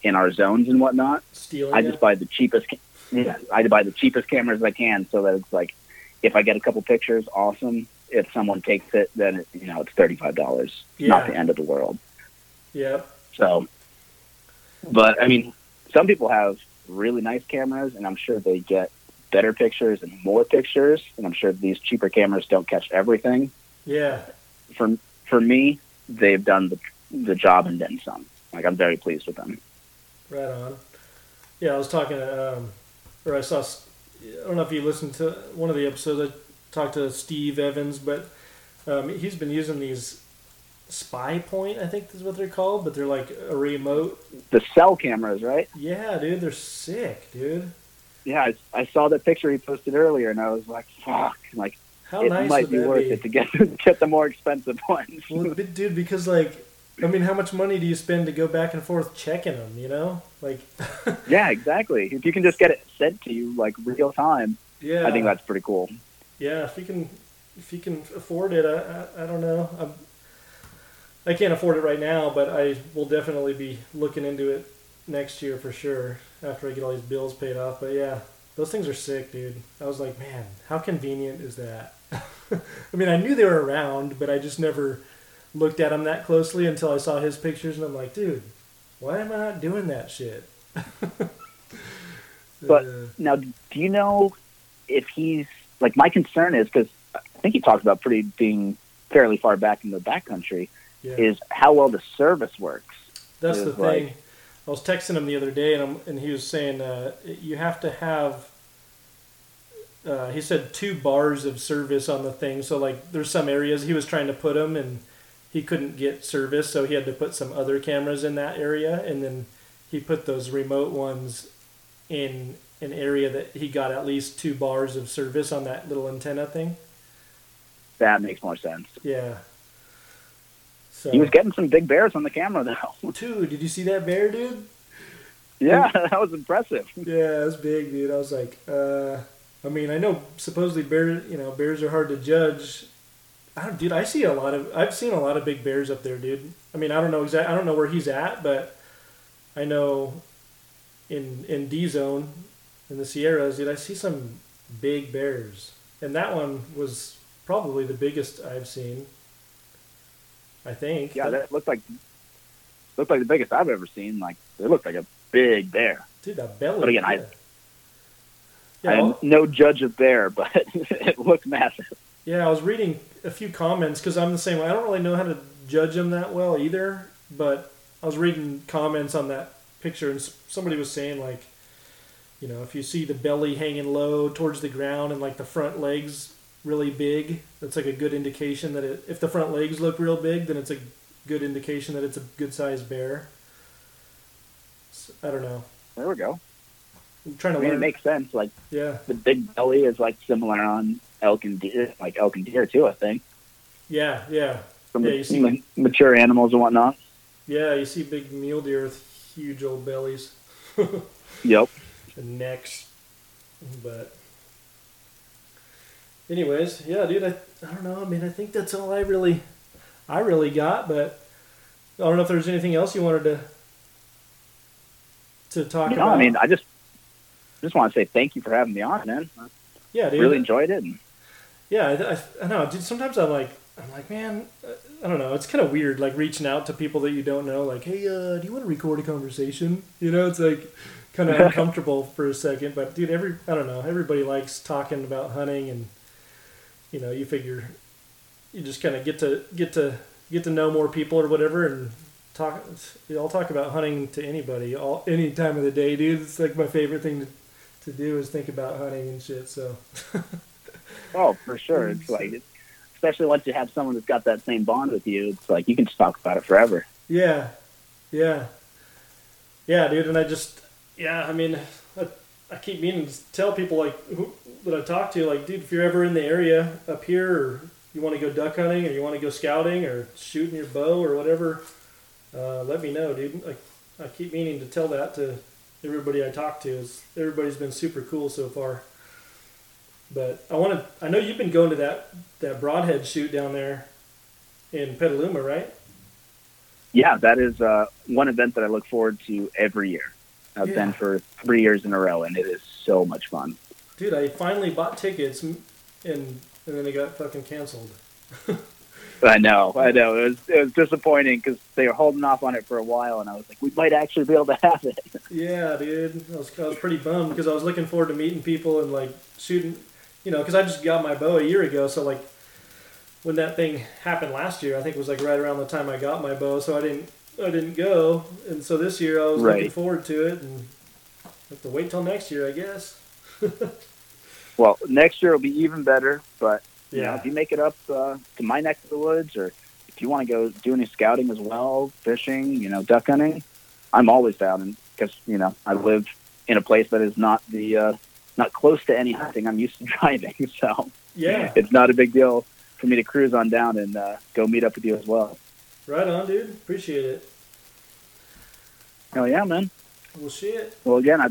in our zones and whatnot. Stealing. I it. just buy the cheapest. Yeah, I buy the cheapest cameras I can, so that it's like, if I get a couple pictures, awesome. If someone takes it, then it, you know it's thirty five dollars. Yeah. Not the end of the world. Yep. So, but I mean, some people have really nice cameras, and I'm sure they get better pictures and more pictures. And I'm sure these cheaper cameras don't catch everything. Yeah. For for me, they've done the the job and then some. Like I'm very pleased with them. Right on. Yeah, I was talking to, um, or I saw, I don't know if you listened to one of the episodes. I talked to Steve Evans, but um, he's been using these Spypoint, I think is what they're called, but they're like a remote. The cell cameras, right? Yeah, dude, they're sick, dude. Yeah, I, I saw the picture he posted earlier, and I was like, "Fuck!" Like How it nice might would be worth be? it to get get the more expensive ones. Well, but dude, because like, I mean, how much money do you spend to go back and forth checking them? You know, like, yeah, exactly. If you can just get it sent to you like real time, yeah, I think that's pretty cool. yeah. If you can, if you can afford it, I, I, I don't know. I'm, I can't afford it right now, but I will definitely be looking into it next year for sure after I get all these bills paid off. But yeah, those things are sick, dude. I was like, man, how convenient is that? I mean, I knew they were around, but I just never looked at them that closely until I saw his pictures, and I'm like, dude, why am I not doing that shit? But- Uh, Now, do you know if he's like my concern is because I think he talked about pretty being fairly far back in the backcountry yeah. is how well the service works. That's the like- thing. I was texting him the other day, and, I'm, and he was saying uh, you have to have. Uh, he said two bars of service on the thing. So like, there's some areas he was trying to put them, and he couldn't get service, so he had to put some other cameras in that area, and then he put those remote ones in an area that he got at least two bars of service on that little antenna thing. That makes more sense. Yeah. So, He was getting some big bears on the camera though. dude, did you see that bear, dude? yeah, that was impressive. Yeah, it's big, dude. I was like, uh, I mean, I know supposedly bear, you know, bears are hard to judge. I don't, dude. I see a lot of, I've seen a lot of big bears up there, dude. I mean, I don't know exactly, I don't know where he's at, but I know in in D zone in the Sierras, dude, I see some big bears, and that one was probably the biggest I've seen. I think. Yeah, that looked like looked like the biggest I've ever seen. Like it looked like a big bear. dude, that belly. But again, I- yeah. Yeah, I'm I'll- no judge of bear, but it looked massive. Yeah, I was reading a few comments because I'm the same way. I don't really know how to judge them that well either, but I was reading comments on that picture, and somebody was saying like, you know, if you see the belly hanging low towards the ground and like the front legs really big, that's like a good indication that it. If the front legs look real big, then it's a good indication that it's a good sized bear. I don't know. There we go. I'm trying I to mean, it makes sense. Like yeah, the big belly is like similar on elk and deer, like elk and deer too. I think yeah, yeah, from Yeah, you see- ma- mature animals and whatnot. yeah. You see big mule deer with huge old bellies. Yep. and necks. But, anyways, yeah, dude, I, I don't know. I mean, I think that's all I really, I really got. But I don't know if there's anything else you wanted to to talk You know, about. I mean, I just just want to say thank you for having me on, man. yeah, Yeah, dude. really enjoyed it. And, Yeah, I, I, I know. Dude, sometimes I'm like, I'm like, man, uh, I don't know. It's kind of weird, like reaching out to people that you don't know, like, hey, uh, do you want to record a conversation? You know, it's like kind of uncomfortable for a second. But dude, every I don't know. Everybody likes talking about hunting, and you know, you figure you just kind of get to get to get to know more people or whatever, and talk. I'll talk about hunting to anybody, all any time of the day, dude. It's like my favorite thing to, to do is think about hunting and shit. So. oh, for sure. It's like, especially once you have someone that's got that same bond with you, it's like you can just talk about it forever. Yeah, yeah, yeah, dude. And I just, yeah, I mean, I, I keep meaning to tell people like who, that I talk to, like, dude, if you're ever in the area up here, or you want to go duck hunting, or you want to go scouting, or shooting your bow, or whatever, uh, let me know, dude. Like, I keep meaning to tell that to everybody I talk to. Is everybody's been super cool so far. But I want to. I know you've been going to that that broadhead shoot down there in Petaluma, right? Yeah, that is uh, one event that I look forward to every year. I've Yeah. been for three years in a row, and it is so much fun. Dude, I finally bought tickets and and then they got fucking canceled. I know, I know. It was it was disappointing because they were holding off on it for a while, and I was like, we might actually be able to have it. Yeah, dude, I was, I was pretty bummed because I was looking forward to meeting people and like shooting, you know, because I just got my bow a year ago, so like when that thing happened last year, I think it was like right around the time I got my bow, so I didn't I didn't go, and so this year I was looking forward to it, and have to wait till next year, I guess. Well, next year will be even better, but you know, Yeah, if you make it up uh, to my neck of the woods, or if you want to go do any scouting as well, fishing, you know, duck hunting, I'm always down. Because you know, I live in a place that is not the uh, not close to any hunting. I'm used to driving, so yeah, it's not a big deal for me to cruise on down and uh, go meet up with you as well. Right on, dude. Appreciate it. Oh yeah, man. We'll see it. Well, again, I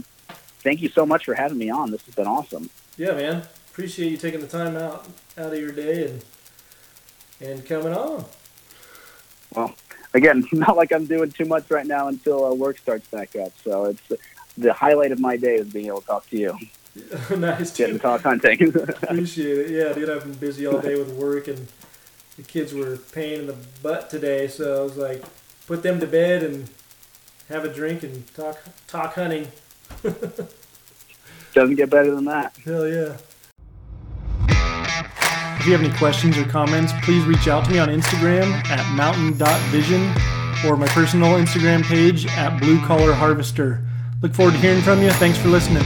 thank you so much for having me on. This has been awesome. Yeah, man. Appreciate you taking the time out out of your day and and coming on. Well, again, not like I'm doing too much right now until uh, work starts back up. So it's the highlight of my day is being able to talk to you, nice, getting to dude. talk hunting. Appreciate it. Yeah, dude, I've been busy all day with work, and the kids were pain in the butt today. So I was like, put them to bed and have a drink and talk talk hunting. Doesn't get better than that. Hell yeah. If you have any questions or comments, please reach out to me on Instagram at mountain.vision or my personal Instagram page at blue collar harvester. Look forward to hearing from you. Thanks for listening.